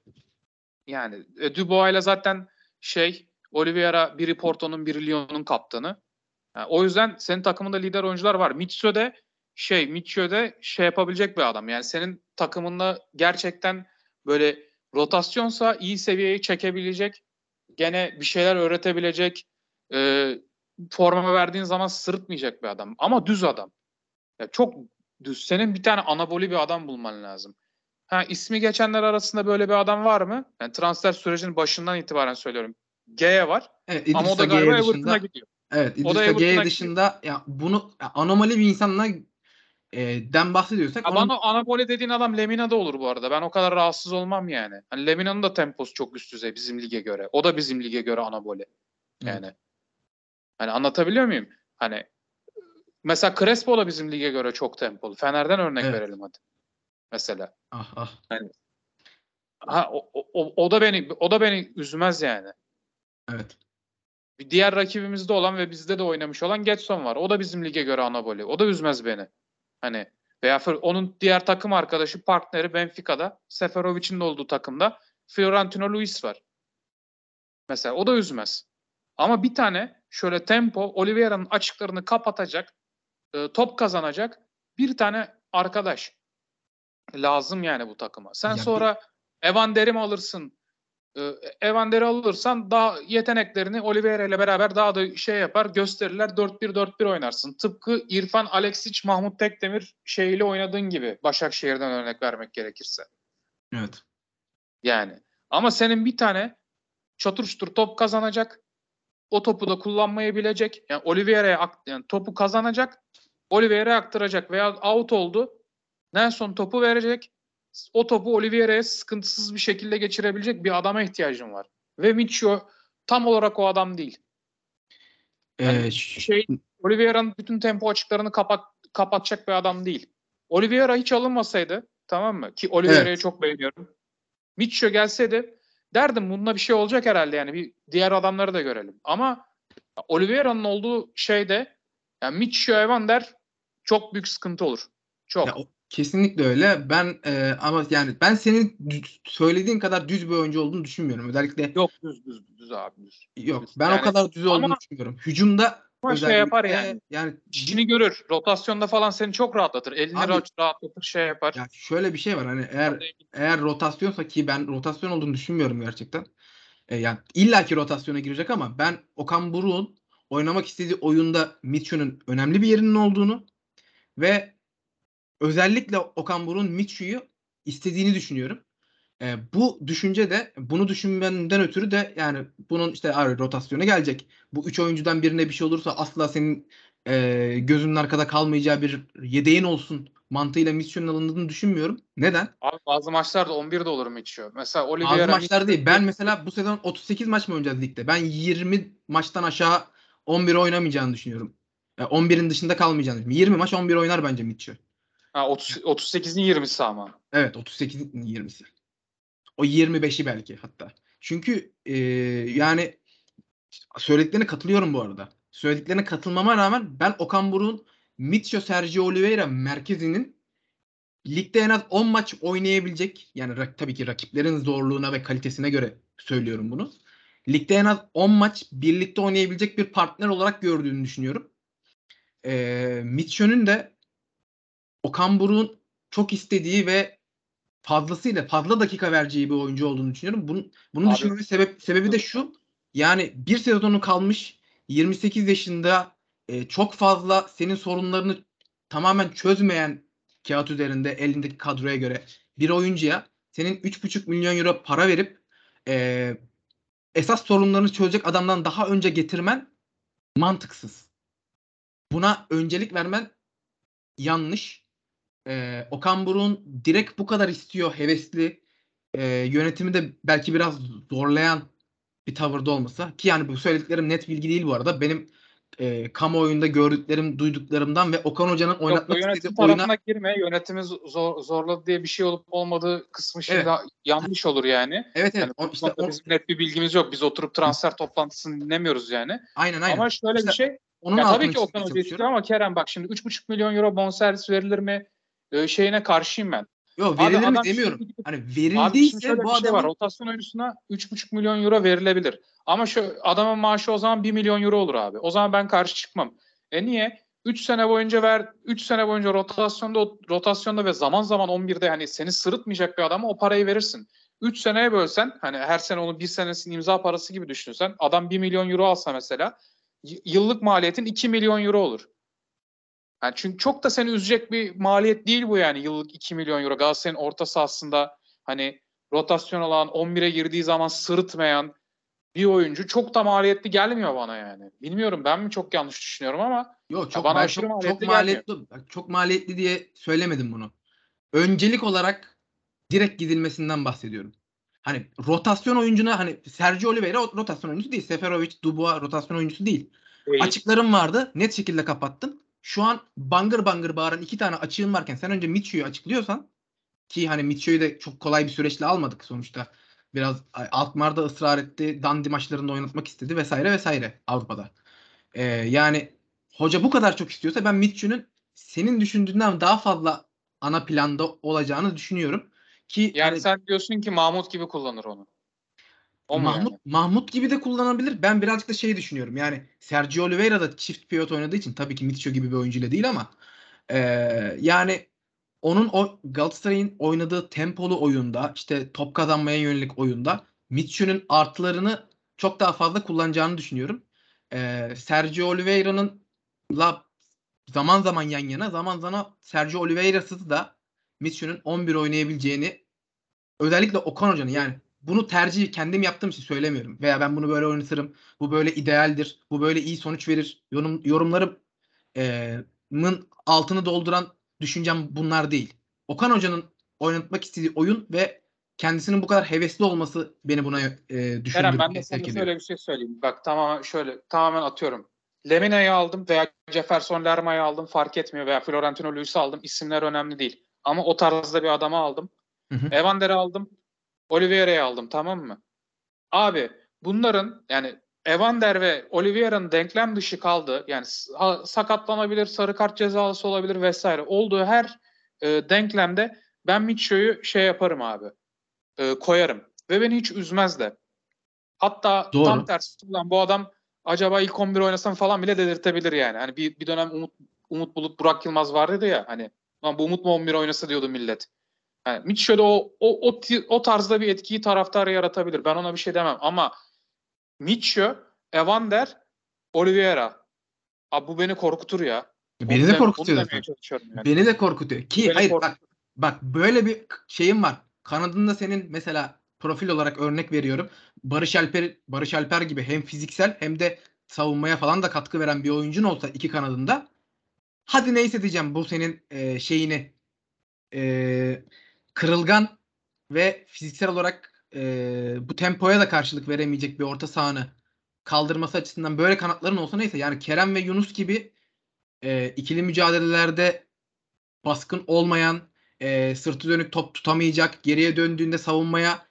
Yani e, Dubois'la zaten şey Oliveira biri Porto'nun biri Lyon'un kaptanı. Yani o yüzden senin takımında lider oyuncular var. De şey de şey yapabilecek bir adam. Yani senin takımında gerçekten böyle rotasyonsa iyi seviyeye çekebilecek, gene bir şeyler öğretebilecek, e, forma verdiğin zaman sırıtmayacak bir adam. Ama düz adam. Ya çok düz. Senin bir tane anaboli bir adam bulman lazım. Ha ismi geçenler arasında böyle bir adam var mı? Yani transfer sürecinin başından itibaren söylüyorum. G'ye var. Evet, Ama o da galiba Everton'a dışında, gidiyor. evet, O da gidiyor. dışında ya bunu ya anomali bir insanla e, den bahsediyorsak Ya onun, anabole dediğin adam Lemina da olur bu arada. Ben o kadar rahatsız olmam yani. Hani Lemina'nın da temposu çok üst düzey bizim lige göre. O da bizim lige göre anabole. Yani. Hani anlatabiliyor muyum? Hani mesela Crespo da bizim lige göre çok tempolu. Fener'den örnek Evet. verelim hadi. Mesela. ah ah Ha o, o, o da beni o da beni üzmez yani. evet. Bir diğer rakibimizde olan ve bizde de oynamış olan Getson var. O da bizim lige göre anaboli. O da üzmez beni. Hani veya onun diğer takım arkadaşı partneri Benfica'da Seferovic'in de olduğu takımda Fiorentino Luis var. Mesela o da üzmez. Ama bir tane şöyle tempo Oliveira'nın açıklarını kapatacak, e, top kazanacak bir tane arkadaş lazım yani bu takıma. Sen Ya bir- sonra Evan Derim alırsın. E, Evan Derim alırsan daha yeteneklerini Oliveira ile beraber daha da şey yapar, gösterirler. 4-1-4-1 oynarsın. Tıpkı İrfan Alexic, Mahmut Tekdemir şeyiyle oynadığın gibi. Başakşehir'den örnek vermek gerekirse. Evet. Yani. Ama senin bir tane çatır çutur top kazanacak. O topu da kullanmayı bilecek. Yani Oliveira'ya yani topu kazanacak. Oliveira'ya aktaracak veya out oldu. Nelson topu verecek. O topu Oliveira'ya sıkıntısız bir şekilde geçirebilecek bir adama ihtiyacın var. Ve Micho tam olarak o adam değil. Yani Ee, şey Oliveira'nın bütün tempo açıklarını kapat kapatacak bir adam değil. Oliveira hiç alınmasaydı tamam mı? Ki Oliveira'yı Evet. çok beğeniyorum. Mitchell gelseydi derdim bununla bir şey olacak herhalde yani bir diğer adamları da görelim. Ama Oliveira'nın olduğu şeyde yani Mitchell Evander çok büyük sıkıntı olur. Çok. Ya kesinlikle öyle. Ben e, ama yani ben senin söylediğin kadar düz bir oyuncu olduğunu düşünmüyorum. Özellikle Yok düz düz düz abi düz. yok. Ben Yani o kadar düz ama- olduğunu düşünmüyorum. Hücumda Ama şey yapar yani. yani İşini görür. Rotasyonda falan seni çok rahatlatır. Elini Abi- rahat- rahatlatır şey yapar. ya şöyle bir şey var hani eğer eğer rotasyonsa ki ben rotasyon olduğunu düşünmüyorum gerçekten. E, yani illaki rotasyona girecek ama ben Okan Buruk'un oynamak istediği oyunda Mitchell'ın önemli bir yerinin olduğunu ve özellikle Okan Buruk'un Mitchell'ı istediğini düşünüyorum. E, bu düşünce de bunu düşünmenden ötürü de yani bunun işte abi, rotasyona gelecek. Bu üç oyuncudan birine bir şey olursa asla senin e, gözünün arkada kalmayacağı bir yedeğin olsun mantığıyla misyon alındığını düşünmüyorum. Neden? Abi bazı maçlarda 11 de olur Mitchell. Mesela Bazı Oliveira maçlar değil. Ben mesela bu sezon 38 maç mı oynayacağız ligde? Ben 20 maçtan aşağı 11 oynamayacağını düşünüyorum. Yani 11'in dışında kalmayacağını düşünüyorum. 20 maç 11 oynar bence Mitchell. Ha, 30, 38'in 20'si ama. Evet 38'in 20'si. O 25'i belki hatta. Çünkü e, yani söylediklerine katılıyorum bu arada. Söylediklerine katılmama rağmen ben Okan Buruk'un Mitchell Sergio Oliveira merkezinin ligde en az 10 maç oynayabilecek yani tabii ki rakiplerin zorluğuna ve kalitesine göre söylüyorum bunu. Ligde en az 10 maç birlikte oynayabilecek bir partner olarak gördüğünü düşünüyorum. Ee, Mitchell'ün de Okan Buruk'un çok istediği ve fazlasıyla fazla dakika vereceği bir oyuncu olduğunu düşünüyorum. Bunun, bunun Abi- düşünmemin sebep, sebebi de şu. Yani bir sezonu kalmış 28 yaşında e, çok fazla senin sorunlarını tamamen çözmeyen kağıt üzerinde elindeki kadroya göre bir oyuncuya senin 3,5 milyon euro para verip e, esas sorunlarını çözecek adamdan daha önce getirmen mantıksız. Buna öncelik vermen yanlış. Ee, Okan Buruk'un direkt bu kadar istiyor, hevesli e, yönetimi de belki biraz zorlayan bir tavırda olmasa ki yani bu söylediklerim net bilgi değil bu arada. Benim e, kamuoyunda gördüklerim, duyduklarımdan ve Okan Hoca'nın Yok, oynatmak yönetim istediği oyuna girme. Yönetimi zor, zorladı diye bir şey olup olmadığı kısmı şimdi Evet. yanlış olur yani. evet evet Yani o, işte o, bizim net bir bilgimiz yok. Biz oturup transfer toplantısını dinlemiyoruz yani. aynen aynen. Ama şöyle İşte bir şey. Onun Ya tabii ki Okan Hoca istiyor ama Kerem bak şimdi 3,5 milyon euro bonservis verilir mi? Ee, şeyine karşıyım ben. Yok verilir mi demiyorum. şimdi Hani verildiyse bu bir şey var. Rotasyon oyuncusuna 3,5 milyon euro verilebilir. Ama şu adamın maaşı o zaman 1 milyon euro olur abi. O zaman ben karşı çıkmam. E niye? 3 sene boyunca ver 3 sene boyunca rotasyonda rotasyonda ve zaman zaman 11'de hani seni sırıtmayacak bir adama o parayı verirsin. 3 seneye bölsen hani her sene onun bir senesinin imza parası gibi düşünsen adam 1 milyon euro alsa mesela yıllık maliyetin 2 milyon euro olur. Yani çünkü çok da seni üzecek bir maliyet değil bu yani yıllık 2 milyon euro. Galatasaray'ın orta sahasında hani rotasyon olan 11'e girdiği zaman sırıtmayan bir oyuncu çok da maliyetli gelmiyor bana yani. Bilmiyorum ben mi çok yanlış düşünüyorum ama Yok çok bana aşırı çok, maliyetli çok maliyetli bak, çok maliyetli diye söylemedim bunu. Öncelik olarak direkt gidilmesinden bahsediyorum. Hani rotasyon oyuncuna hani Sergio Oliveira rotasyon oyuncusu değil. Seferovic, Dubois rotasyon oyuncusu değil. değil. Açıklarım vardı. Net şekilde kapattın. Şu an bangır bangır bağıran iki tane açığın varken sen önce Mitchell'ü açıklıyorsan ki hani Mitchell'ü de çok kolay bir süreçle almadık sonuçta. Biraz Alkmaar da ısrar etti. Dandi maçlarında oynatmak istedi vesaire vesaire Avrupa'da. Ee, yani hoca bu kadar çok istiyorsa ben Mitchell'ün senin düşündüğünden daha fazla ana planda olacağını düşünüyorum. Ki yani hani sen diyorsun ki Mahmut gibi kullanır onu. O mu Mahmut yani? Mahmut gibi de kullanabilir. Ben birazcık da şey düşünüyorum. Yani Sergio Oliveira da çift pivot oynadığı için tabii ki Mitchell gibi bir oyuncuyla değil ama eee, yani onun o Galatasaray'ın oynadığı tempolu oyunda işte top kazanmaya yönelik oyunda Mitchell'ün artılarını çok daha fazla kullanacağını düşünüyorum. Eee Sergio Oliveira'nın la zaman zaman yan yana zaman zaman Sergio Oliveira'sız da Mitchell'ün 11 oynayabileceğini özellikle Okan Hoca'nın yani bunu tercih kendim yaptığım için söylemiyorum. Veya ben bunu böyle oynatırım. Bu böyle idealdir. Bu böyle iyi sonuç verir. Yorum, yorumlarımın altını dolduran düşüncem bunlar değil. Okan Hoca'nın oynatmak istediği oyun ve kendisinin bu kadar hevesli olması beni buna e, Kerem ben de sana şöyle bir şey söyleyeyim. Bak tamamen şöyle tamamen atıyorum. Lemina'yı aldım veya Jefferson Lerma'yı aldım fark etmiyor veya Florentino Luis'i aldım. İsimler önemli değil. Ama o tarzda bir adamı aldım. Hı hı. Evander'i aldım. Oliveira'yı aldım tamam mı? Abi bunların yani Evander ve Oliveira'nın denklem dışı kaldı. Yani sakatlanabilir, sarı kart cezalısı olabilir vesaire. Olduğu her e, denklemde ben Mitchell'ü şey yaparım abi. E, koyarım. Ve beni hiç üzmez de. Hatta Doğru. tam tersi ulan bu adam acaba ilk 11 oynasam falan bile dedirtebilir yani. Hani bir, bir dönem Umut Umut Bulut Burak Yılmaz vardı ya hani bu Umut mu 11 oynasa diyordu millet. Yani Mitchell o, o, o, o tarzda bir etkiyi taraftar yaratabilir. Ben ona bir şey demem ama Mitchell, Evander, Oliveira. Abi bu beni korkutur ya. Beni Onu de korkutuyor zaten. yani. Beni de korkutuyor. Ki Beni hayır korkutuyor. bak bak böyle bir şeyim var. kanadında senin mesela profil olarak örnek veriyorum. Barış Alper Barış Alper gibi hem fiziksel hem de savunmaya falan da katkı veren bir oyuncun olsa iki kanadında hadi neyse diyeceğim bu senin e, şeyini e, kırılgan ve fiziksel olarak e, bu tempoya da karşılık veremeyecek bir orta sahanı kaldırması açısından böyle kanatların olsa neyse yani Kerem ve Yunus gibi e, ikili mücadelelerde baskın olmayan e, sırtı dönük top tutamayacak geriye döndüğünde savunmaya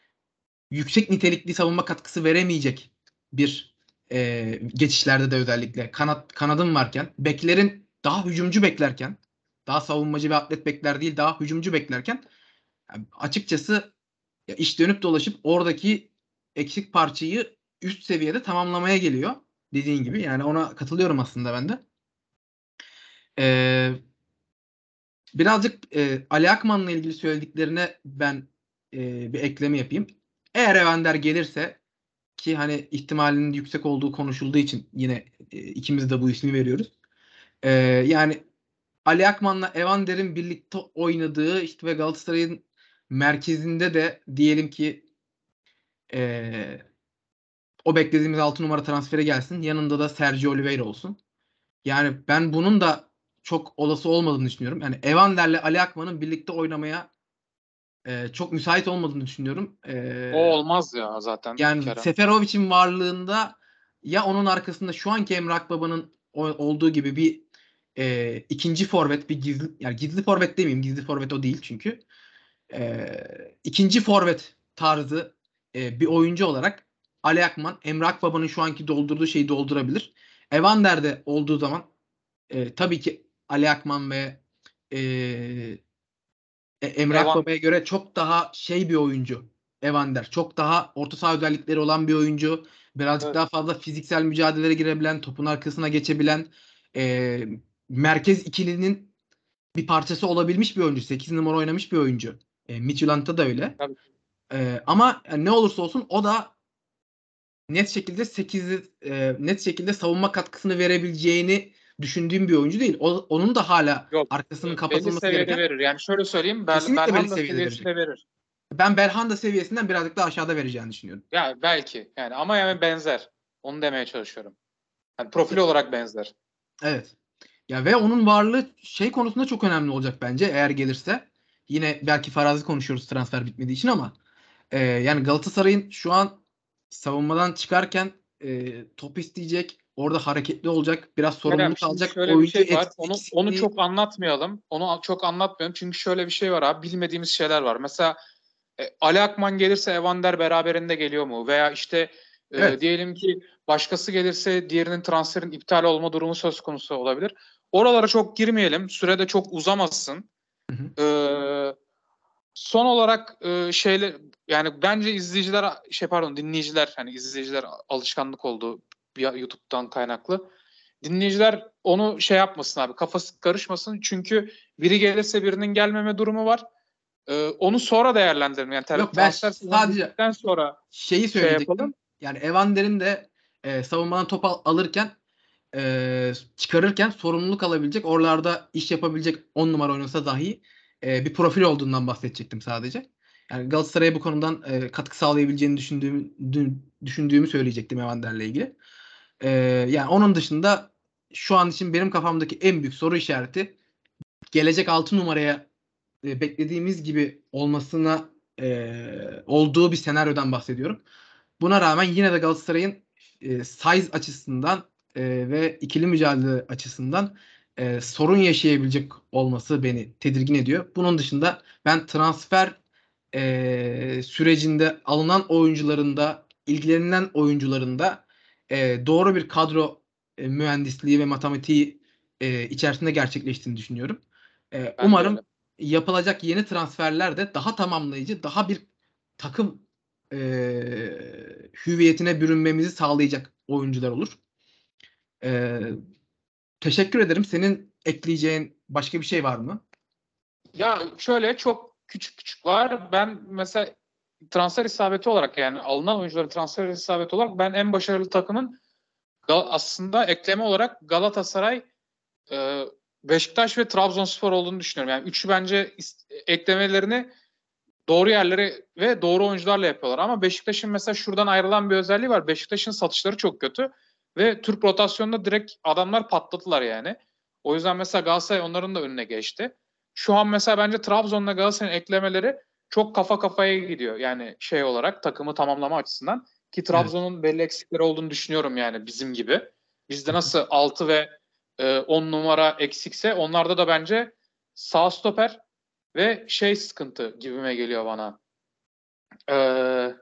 yüksek nitelikli savunma katkısı veremeyecek bir e, geçişlerde de özellikle kanat kanadın varken beklerin daha hücumcu beklerken daha savunmacı ve atlet bekler değil daha hücumcu beklerken yani açıkçası ya iş dönüp dolaşıp oradaki eksik parçayı üst seviyede tamamlamaya geliyor. Dediğin gibi yani ona katılıyorum aslında ben de. Ee, birazcık e, Ali Akman'la ilgili söylediklerine ben e, bir ekleme yapayım. Eğer Evander gelirse ki hani ihtimalinin yüksek olduğu konuşulduğu için yine e, ikimiz de bu ismi veriyoruz. E, yani Ali Akman'la Evander'in birlikte oynadığı işte ve Galatasaray'ın merkezinde de diyelim ki e, o beklediğimiz 6 numara transferi gelsin. Yanında da Sergio Oliveira olsun. Yani ben bunun da çok olası olmadığını düşünüyorum. Yani Evander'le Ali Akman'ın birlikte oynamaya e, çok müsait olmadığını düşünüyorum. E, o olmaz ya zaten. Yani Seferovic'in varlığında ya onun arkasında şu anki Emrah Baba'nın olduğu gibi bir e, ikinci forvet bir gizli yani gizli forvet demeyeyim gizli forvet o değil çünkü e, ikinci forvet tarzı e, bir oyuncu olarak Ali Akman Emrah Baba'nın şu anki doldurduğu şeyi doldurabilir. Evander'de olduğu zaman e, tabii ki Ali Akman ve e, e, Emrah Evan. Baba'ya göre çok daha şey bir oyuncu. Evander. Çok daha orta saha özellikleri olan bir oyuncu. Birazcık evet. daha fazla fiziksel mücadelelere girebilen, topun arkasına geçebilen, e, merkez ikilinin bir parçası olabilmiş bir oyuncu. 8 numara oynamış bir oyuncu. E, Midtjylland'da da öyle. Tabii. E, ama yani ne olursa olsun o da net şekilde 8 e, net şekilde savunma katkısını verebileceğini düşündüğüm bir oyuncu değil. O, onun da hala Yok, arkasının kapatılması gereken. verir. Yani şöyle söyleyeyim. Bel, Belhanda seviyesinde verir. Ben Belhanda seviyesinden birazcık daha aşağıda vereceğini düşünüyorum. Ya belki yani ama yani benzer. Onu demeye çalışıyorum. Yani profil olarak benzer. Evet. Ya ve onun varlığı şey konusunda çok önemli olacak bence eğer gelirse. Yine belki farazi konuşuyoruz transfer bitmediği için ama e, yani Galatasaray'ın şu an savunmadan çıkarken e, top isteyecek, orada hareketli olacak, biraz sorumluluk Kerem, alacak. Şöyle oyuncu bir şey var. Onu onu çok anlatmayalım. Onu çok anlatmayalım. Çünkü şöyle bir şey var abi. Bilmediğimiz şeyler var. Mesela e, Ali Akman gelirse Evander beraberinde geliyor mu? Veya işte e, evet. e, diyelim ki başkası gelirse diğerinin transferin iptal olma durumu söz konusu olabilir. Oralara çok girmeyelim. Sürede çok uzamasın. Hı hı. Ee, son olarak e, şeyler yani bence izleyiciler şey pardon dinleyiciler hani izleyiciler alışkanlık oldu YouTube'dan kaynaklı. Dinleyiciler onu şey yapmasın abi kafası karışmasın çünkü biri gelirse birinin gelmeme durumu var. Ee, onu sonra değerlendirelim. Yani Yok ben sadece sonra şeyi şey söyleyecektim. Şey yani Evander'in de e, savunmadan top al- alırken e, çıkarırken sorumluluk alabilecek oralarda iş yapabilecek 10 numara oynasa dahi e, bir profil olduğundan bahsedecektim sadece. Yani Galatasaray'a bu konudan e, katkı sağlayabileceğini düşündüğüm, düşündüğümü söyleyecektim Evander'le ilgili. E, yani onun dışında şu an için benim kafamdaki en büyük soru işareti gelecek 6 numaraya e, beklediğimiz gibi olmasına e, olduğu bir senaryodan bahsediyorum. Buna rağmen yine de Galatasaray'ın e, size açısından e, ve ikili mücadele açısından e, sorun yaşayabilecek olması beni tedirgin ediyor. Bunun dışında ben transfer e, sürecinde alınan oyuncularında, ilgilenilen oyuncularında e, doğru bir kadro e, mühendisliği ve matematiği e, içerisinde gerçekleştiğini düşünüyorum. E, umarım öyle. yapılacak yeni transferler de daha tamamlayıcı, daha bir takım e, hüviyetine bürünmemizi sağlayacak oyuncular olur. E, teşekkür ederim. Senin ekleyeceğin başka bir şey var mı? Ya şöyle çok küçük küçük var. Ben mesela transfer isabeti olarak yani alınan oyuncuların transfer isabeti olarak ben en başarılı takımın aslında ekleme olarak Galatasaray, e, Beşiktaş ve Trabzonspor olduğunu düşünüyorum. Yani üçü bence eklemelerini doğru yerleri ve doğru oyuncularla yapıyorlar. Ama Beşiktaş'ın mesela şuradan ayrılan bir özelliği var. Beşiktaş'ın satışları çok kötü ve Türk rotasyonunda direkt adamlar patladılar yani. O yüzden mesela Galatasaray onların da önüne geçti. Şu an mesela bence Trabzon'la Galatasaray'ın eklemeleri çok kafa kafaya gidiyor. Yani şey olarak takımı tamamlama açısından. Ki Trabzon'un evet. belli eksikleri olduğunu düşünüyorum yani bizim gibi. Bizde nasıl 6 ve e, 10 numara eksikse onlarda da bence sağ stoper ve şey sıkıntı gibime geliyor bana. Ee,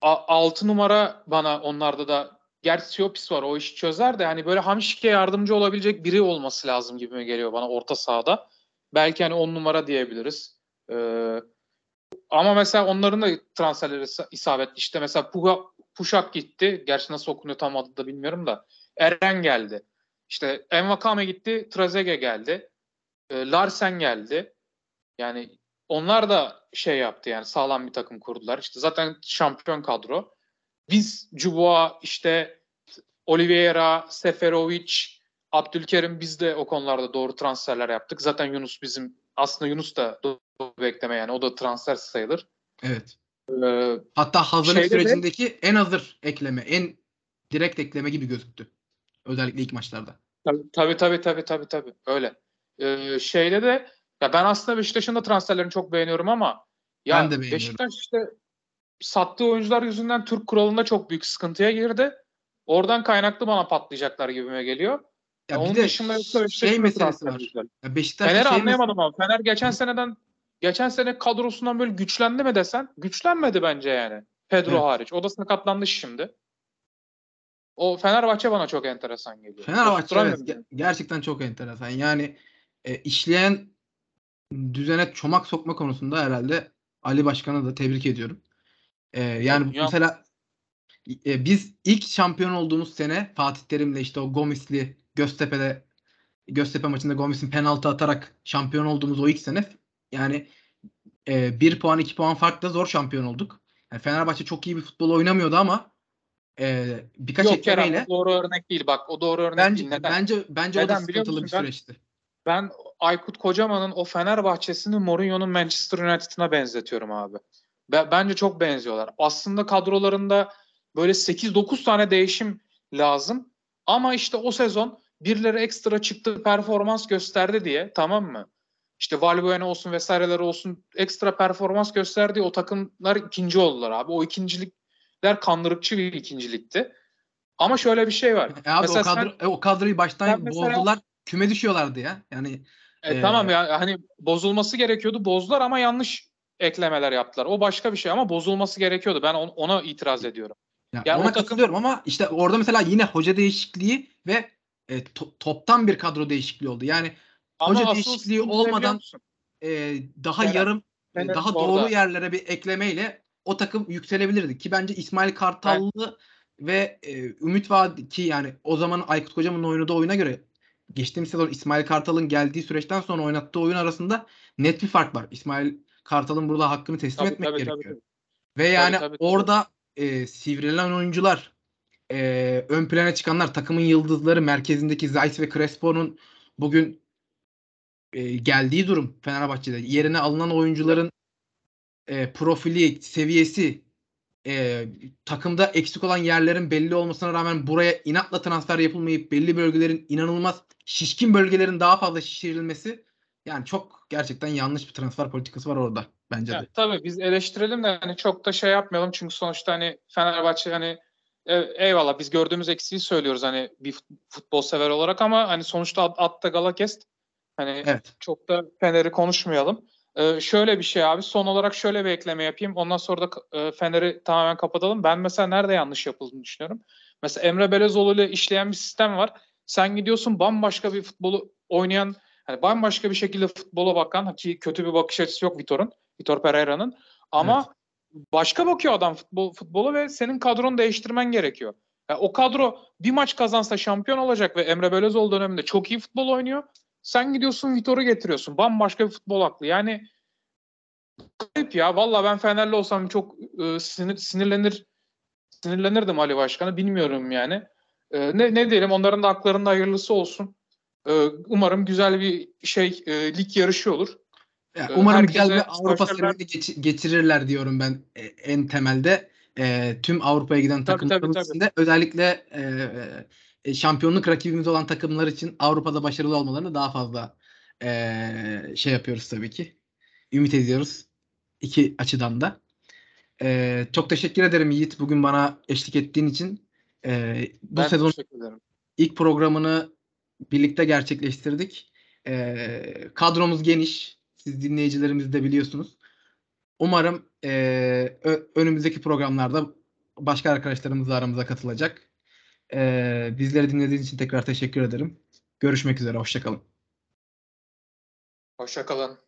6 numara bana onlarda da gerçi Siopis var o işi çözer de hani böyle Hamşik'e yardımcı olabilecek biri olması lazım gibime geliyor bana orta sahada. Belki hani 10 numara diyebiliriz. Ee, ama mesela onların da transferleri isabetli. İşte mesela Puha, Puşak gitti. Gerçi nasıl okunuyor tam adı da bilmiyorum da. Eren geldi. İşte Envakame gitti. Trazege geldi. E, Larsen geldi. Yani onlar da şey yaptı yani sağlam bir takım kurdular. İşte zaten şampiyon kadro. Biz Cuboa işte Oliveira, Seferovic, Abdülkerim biz de o konularda doğru transferler yaptık. Zaten Yunus bizim aslında Yunus da doğru bekleme yani o da transfer sayılır. Evet. Ee, Hatta hazırlık sürecindeki de, en hazır ekleme, en direkt ekleme gibi gözüktü. Özellikle ilk maçlarda. Tabii tabii tabii tabii, tabii. öyle. Ee, şeyde de ya ben aslında Beşiktaş'ın da transferlerini çok beğeniyorum ama ya ben de beğeniyorum. Beşiktaş işte sattığı oyuncular yüzünden Türk kuralında çok büyük sıkıntıya girdi. Oradan kaynaklı bana patlayacaklar gibime geliyor. Ya Onun dışında yoksa şey meselesi var. Ya Beşiktaş Fener'i şey anlayamadım ama Fener geçen seneden geçen sene kadrosundan böyle güçlendi mi desen güçlenmedi bence yani. Pedro evet. hariç. O da sakatlandı şimdi. O Fenerbahçe bana çok enteresan geliyor. Fenerbahçe evet, gerçekten çok enteresan. Yani e, işleyen düzene çomak sokma konusunda herhalde Ali Başkan'ı da tebrik ediyorum. E, yani ya. mesela e, biz ilk şampiyon olduğumuz sene Fatih Terim'le işte o Gomis'li Göztepe'de Göztepe maçında Gomis'in penaltı atarak şampiyon olduğumuz o ilk sene yani e, 1 puan 2 puan farkla zor şampiyon olduk. Yani Fenerbahçe çok iyi bir futbol oynamıyordu ama e, birkaç Yok, eklemeyle Kerem, doğru örnek değil bak o doğru örnek bence, değil. Neden? Bence bence Neden, o da sıkıntılı bir süreçti. Ben Aykut Kocaman'ın o Fenerbahçe'sini Mourinho'nun Manchester United'ına benzetiyorum abi. Bence çok benziyorlar. Aslında kadrolarında böyle 8-9 tane değişim lazım. Ama işte o sezon birileri ekstra çıktı performans gösterdi diye tamam mı? İşte Valbuena olsun vesaireler olsun ekstra performans gösterdi o takımlar ikinci oldular abi. O ikincilikler kandırıkçı bir ikincilikti. Ama şöyle bir şey var. E abi mesela o, kadro, sen, e, o kadroyu baştan mesela, bozdular. Küme düşüyorlardı ya. Yani e, e, tamam ya hani bozulması gerekiyordu. Bozdular ama yanlış eklemeler yaptılar. O başka bir şey ama bozulması gerekiyordu. Ben on, ona itiraz ediyorum. Ya yani ona katılıyorum takım... ama işte orada mesela yine hoca değişikliği ve e, to- toptan bir kadro değişikliği oldu. Yani ama hoca değişikliği olmadan e, daha Fener, yarım e, Fener daha doğru yerlere bir eklemeyle o takım yükselebilirdi ki bence İsmail Kartallı ben... ve e, Ümit Vaat ki yani o zaman Aykut Kocaman'ın oynadığı oyuna göre geçtiğimiz sezon İsmail Kartal'ın geldiği süreçten sonra oynattığı oyun arasında net bir fark var. İsmail Kartal'ın burada hakkını teslim tabii, etmek tabii, gerekiyor. Tabii, tabii. Ve yani tabii, tabii, orada e, sivrilen oyuncular, e, ön plana çıkanlar, takımın yıldızları, merkezindeki Zayt ve Crespo'nun bugün e, geldiği durum Fenerbahçe'de. Yerine alınan oyuncuların e, profili, seviyesi, e, takımda eksik olan yerlerin belli olmasına rağmen buraya inatla transfer yapılmayıp belli bölgelerin inanılmaz şişkin bölgelerin daha fazla şişirilmesi yani çok gerçekten yanlış bir transfer politikası var orada bence de. tabii biz eleştirelim de hani çok da şey yapmayalım çünkü sonuçta hani Fenerbahçe hani e, eyvallah biz gördüğümüz eksiği söylüyoruz hani bir futbol sever olarak ama hani sonuçta Atta Galakest hani evet. çok da Fener'i konuşmayalım. Ee, şöyle bir şey abi son olarak şöyle bir ekleme yapayım ondan sonra da e, Fener'i tamamen kapatalım. Ben mesela nerede yanlış yapıldığını düşünüyorum. Mesela Emre Belezoğlu ile işleyen bir sistem var. Sen gidiyorsun bambaşka bir futbolu oynayan hani bambaşka bir şekilde futbola bakan ki kötü bir bakış açısı yok Vitor'un. Vitor Pereira'nın. Ama evet. başka bakıyor adam futbol futbola ve senin kadronu değiştirmen gerekiyor. Yani o kadro bir maç kazansa şampiyon olacak ve Emre Belözoğlu döneminde çok iyi futbol oynuyor. Sen gidiyorsun Vitor'u getiriyorsun. Bambaşka bir futbol aklı. Yani kayıp ya. Valla ben Fenerli olsam çok e, sinir, sinirlenir sinirlenirdim Ali Başkan'a. Bilmiyorum yani. E, ne, ne diyelim onların da haklarında hayırlısı olsun. E, umarım güzel bir şey e, lig yarışı olur. Ya, Ee, umarım güzel herkese bir Avrupa serüveni geç- geçirirler diyorum ben e, en temelde. E, tüm Avrupa'ya giden Tabii, tabii, takımlarımız tabii. için de özellikle e, e, şampiyonluk rakibimiz olan takımlar için Avrupa'da başarılı olmalarını daha fazla e, şey yapıyoruz tabii ki. Ümit ediyoruz. iki açıdan da. E, çok teşekkür ederim Yiğit bugün bana eşlik ettiğin için. E, bu Ben sezon ilk programını birlikte gerçekleştirdik. Ee, kadromuz geniş. Siz dinleyicilerimiz de biliyorsunuz. Umarım ö- önümüzdeki programlarda başka arkadaşlarımız da aramıza katılacak. Ee, bizleri dinlediğiniz için tekrar teşekkür ederim. Görüşmek üzere. Hoşçakalın. Hoşça kalın.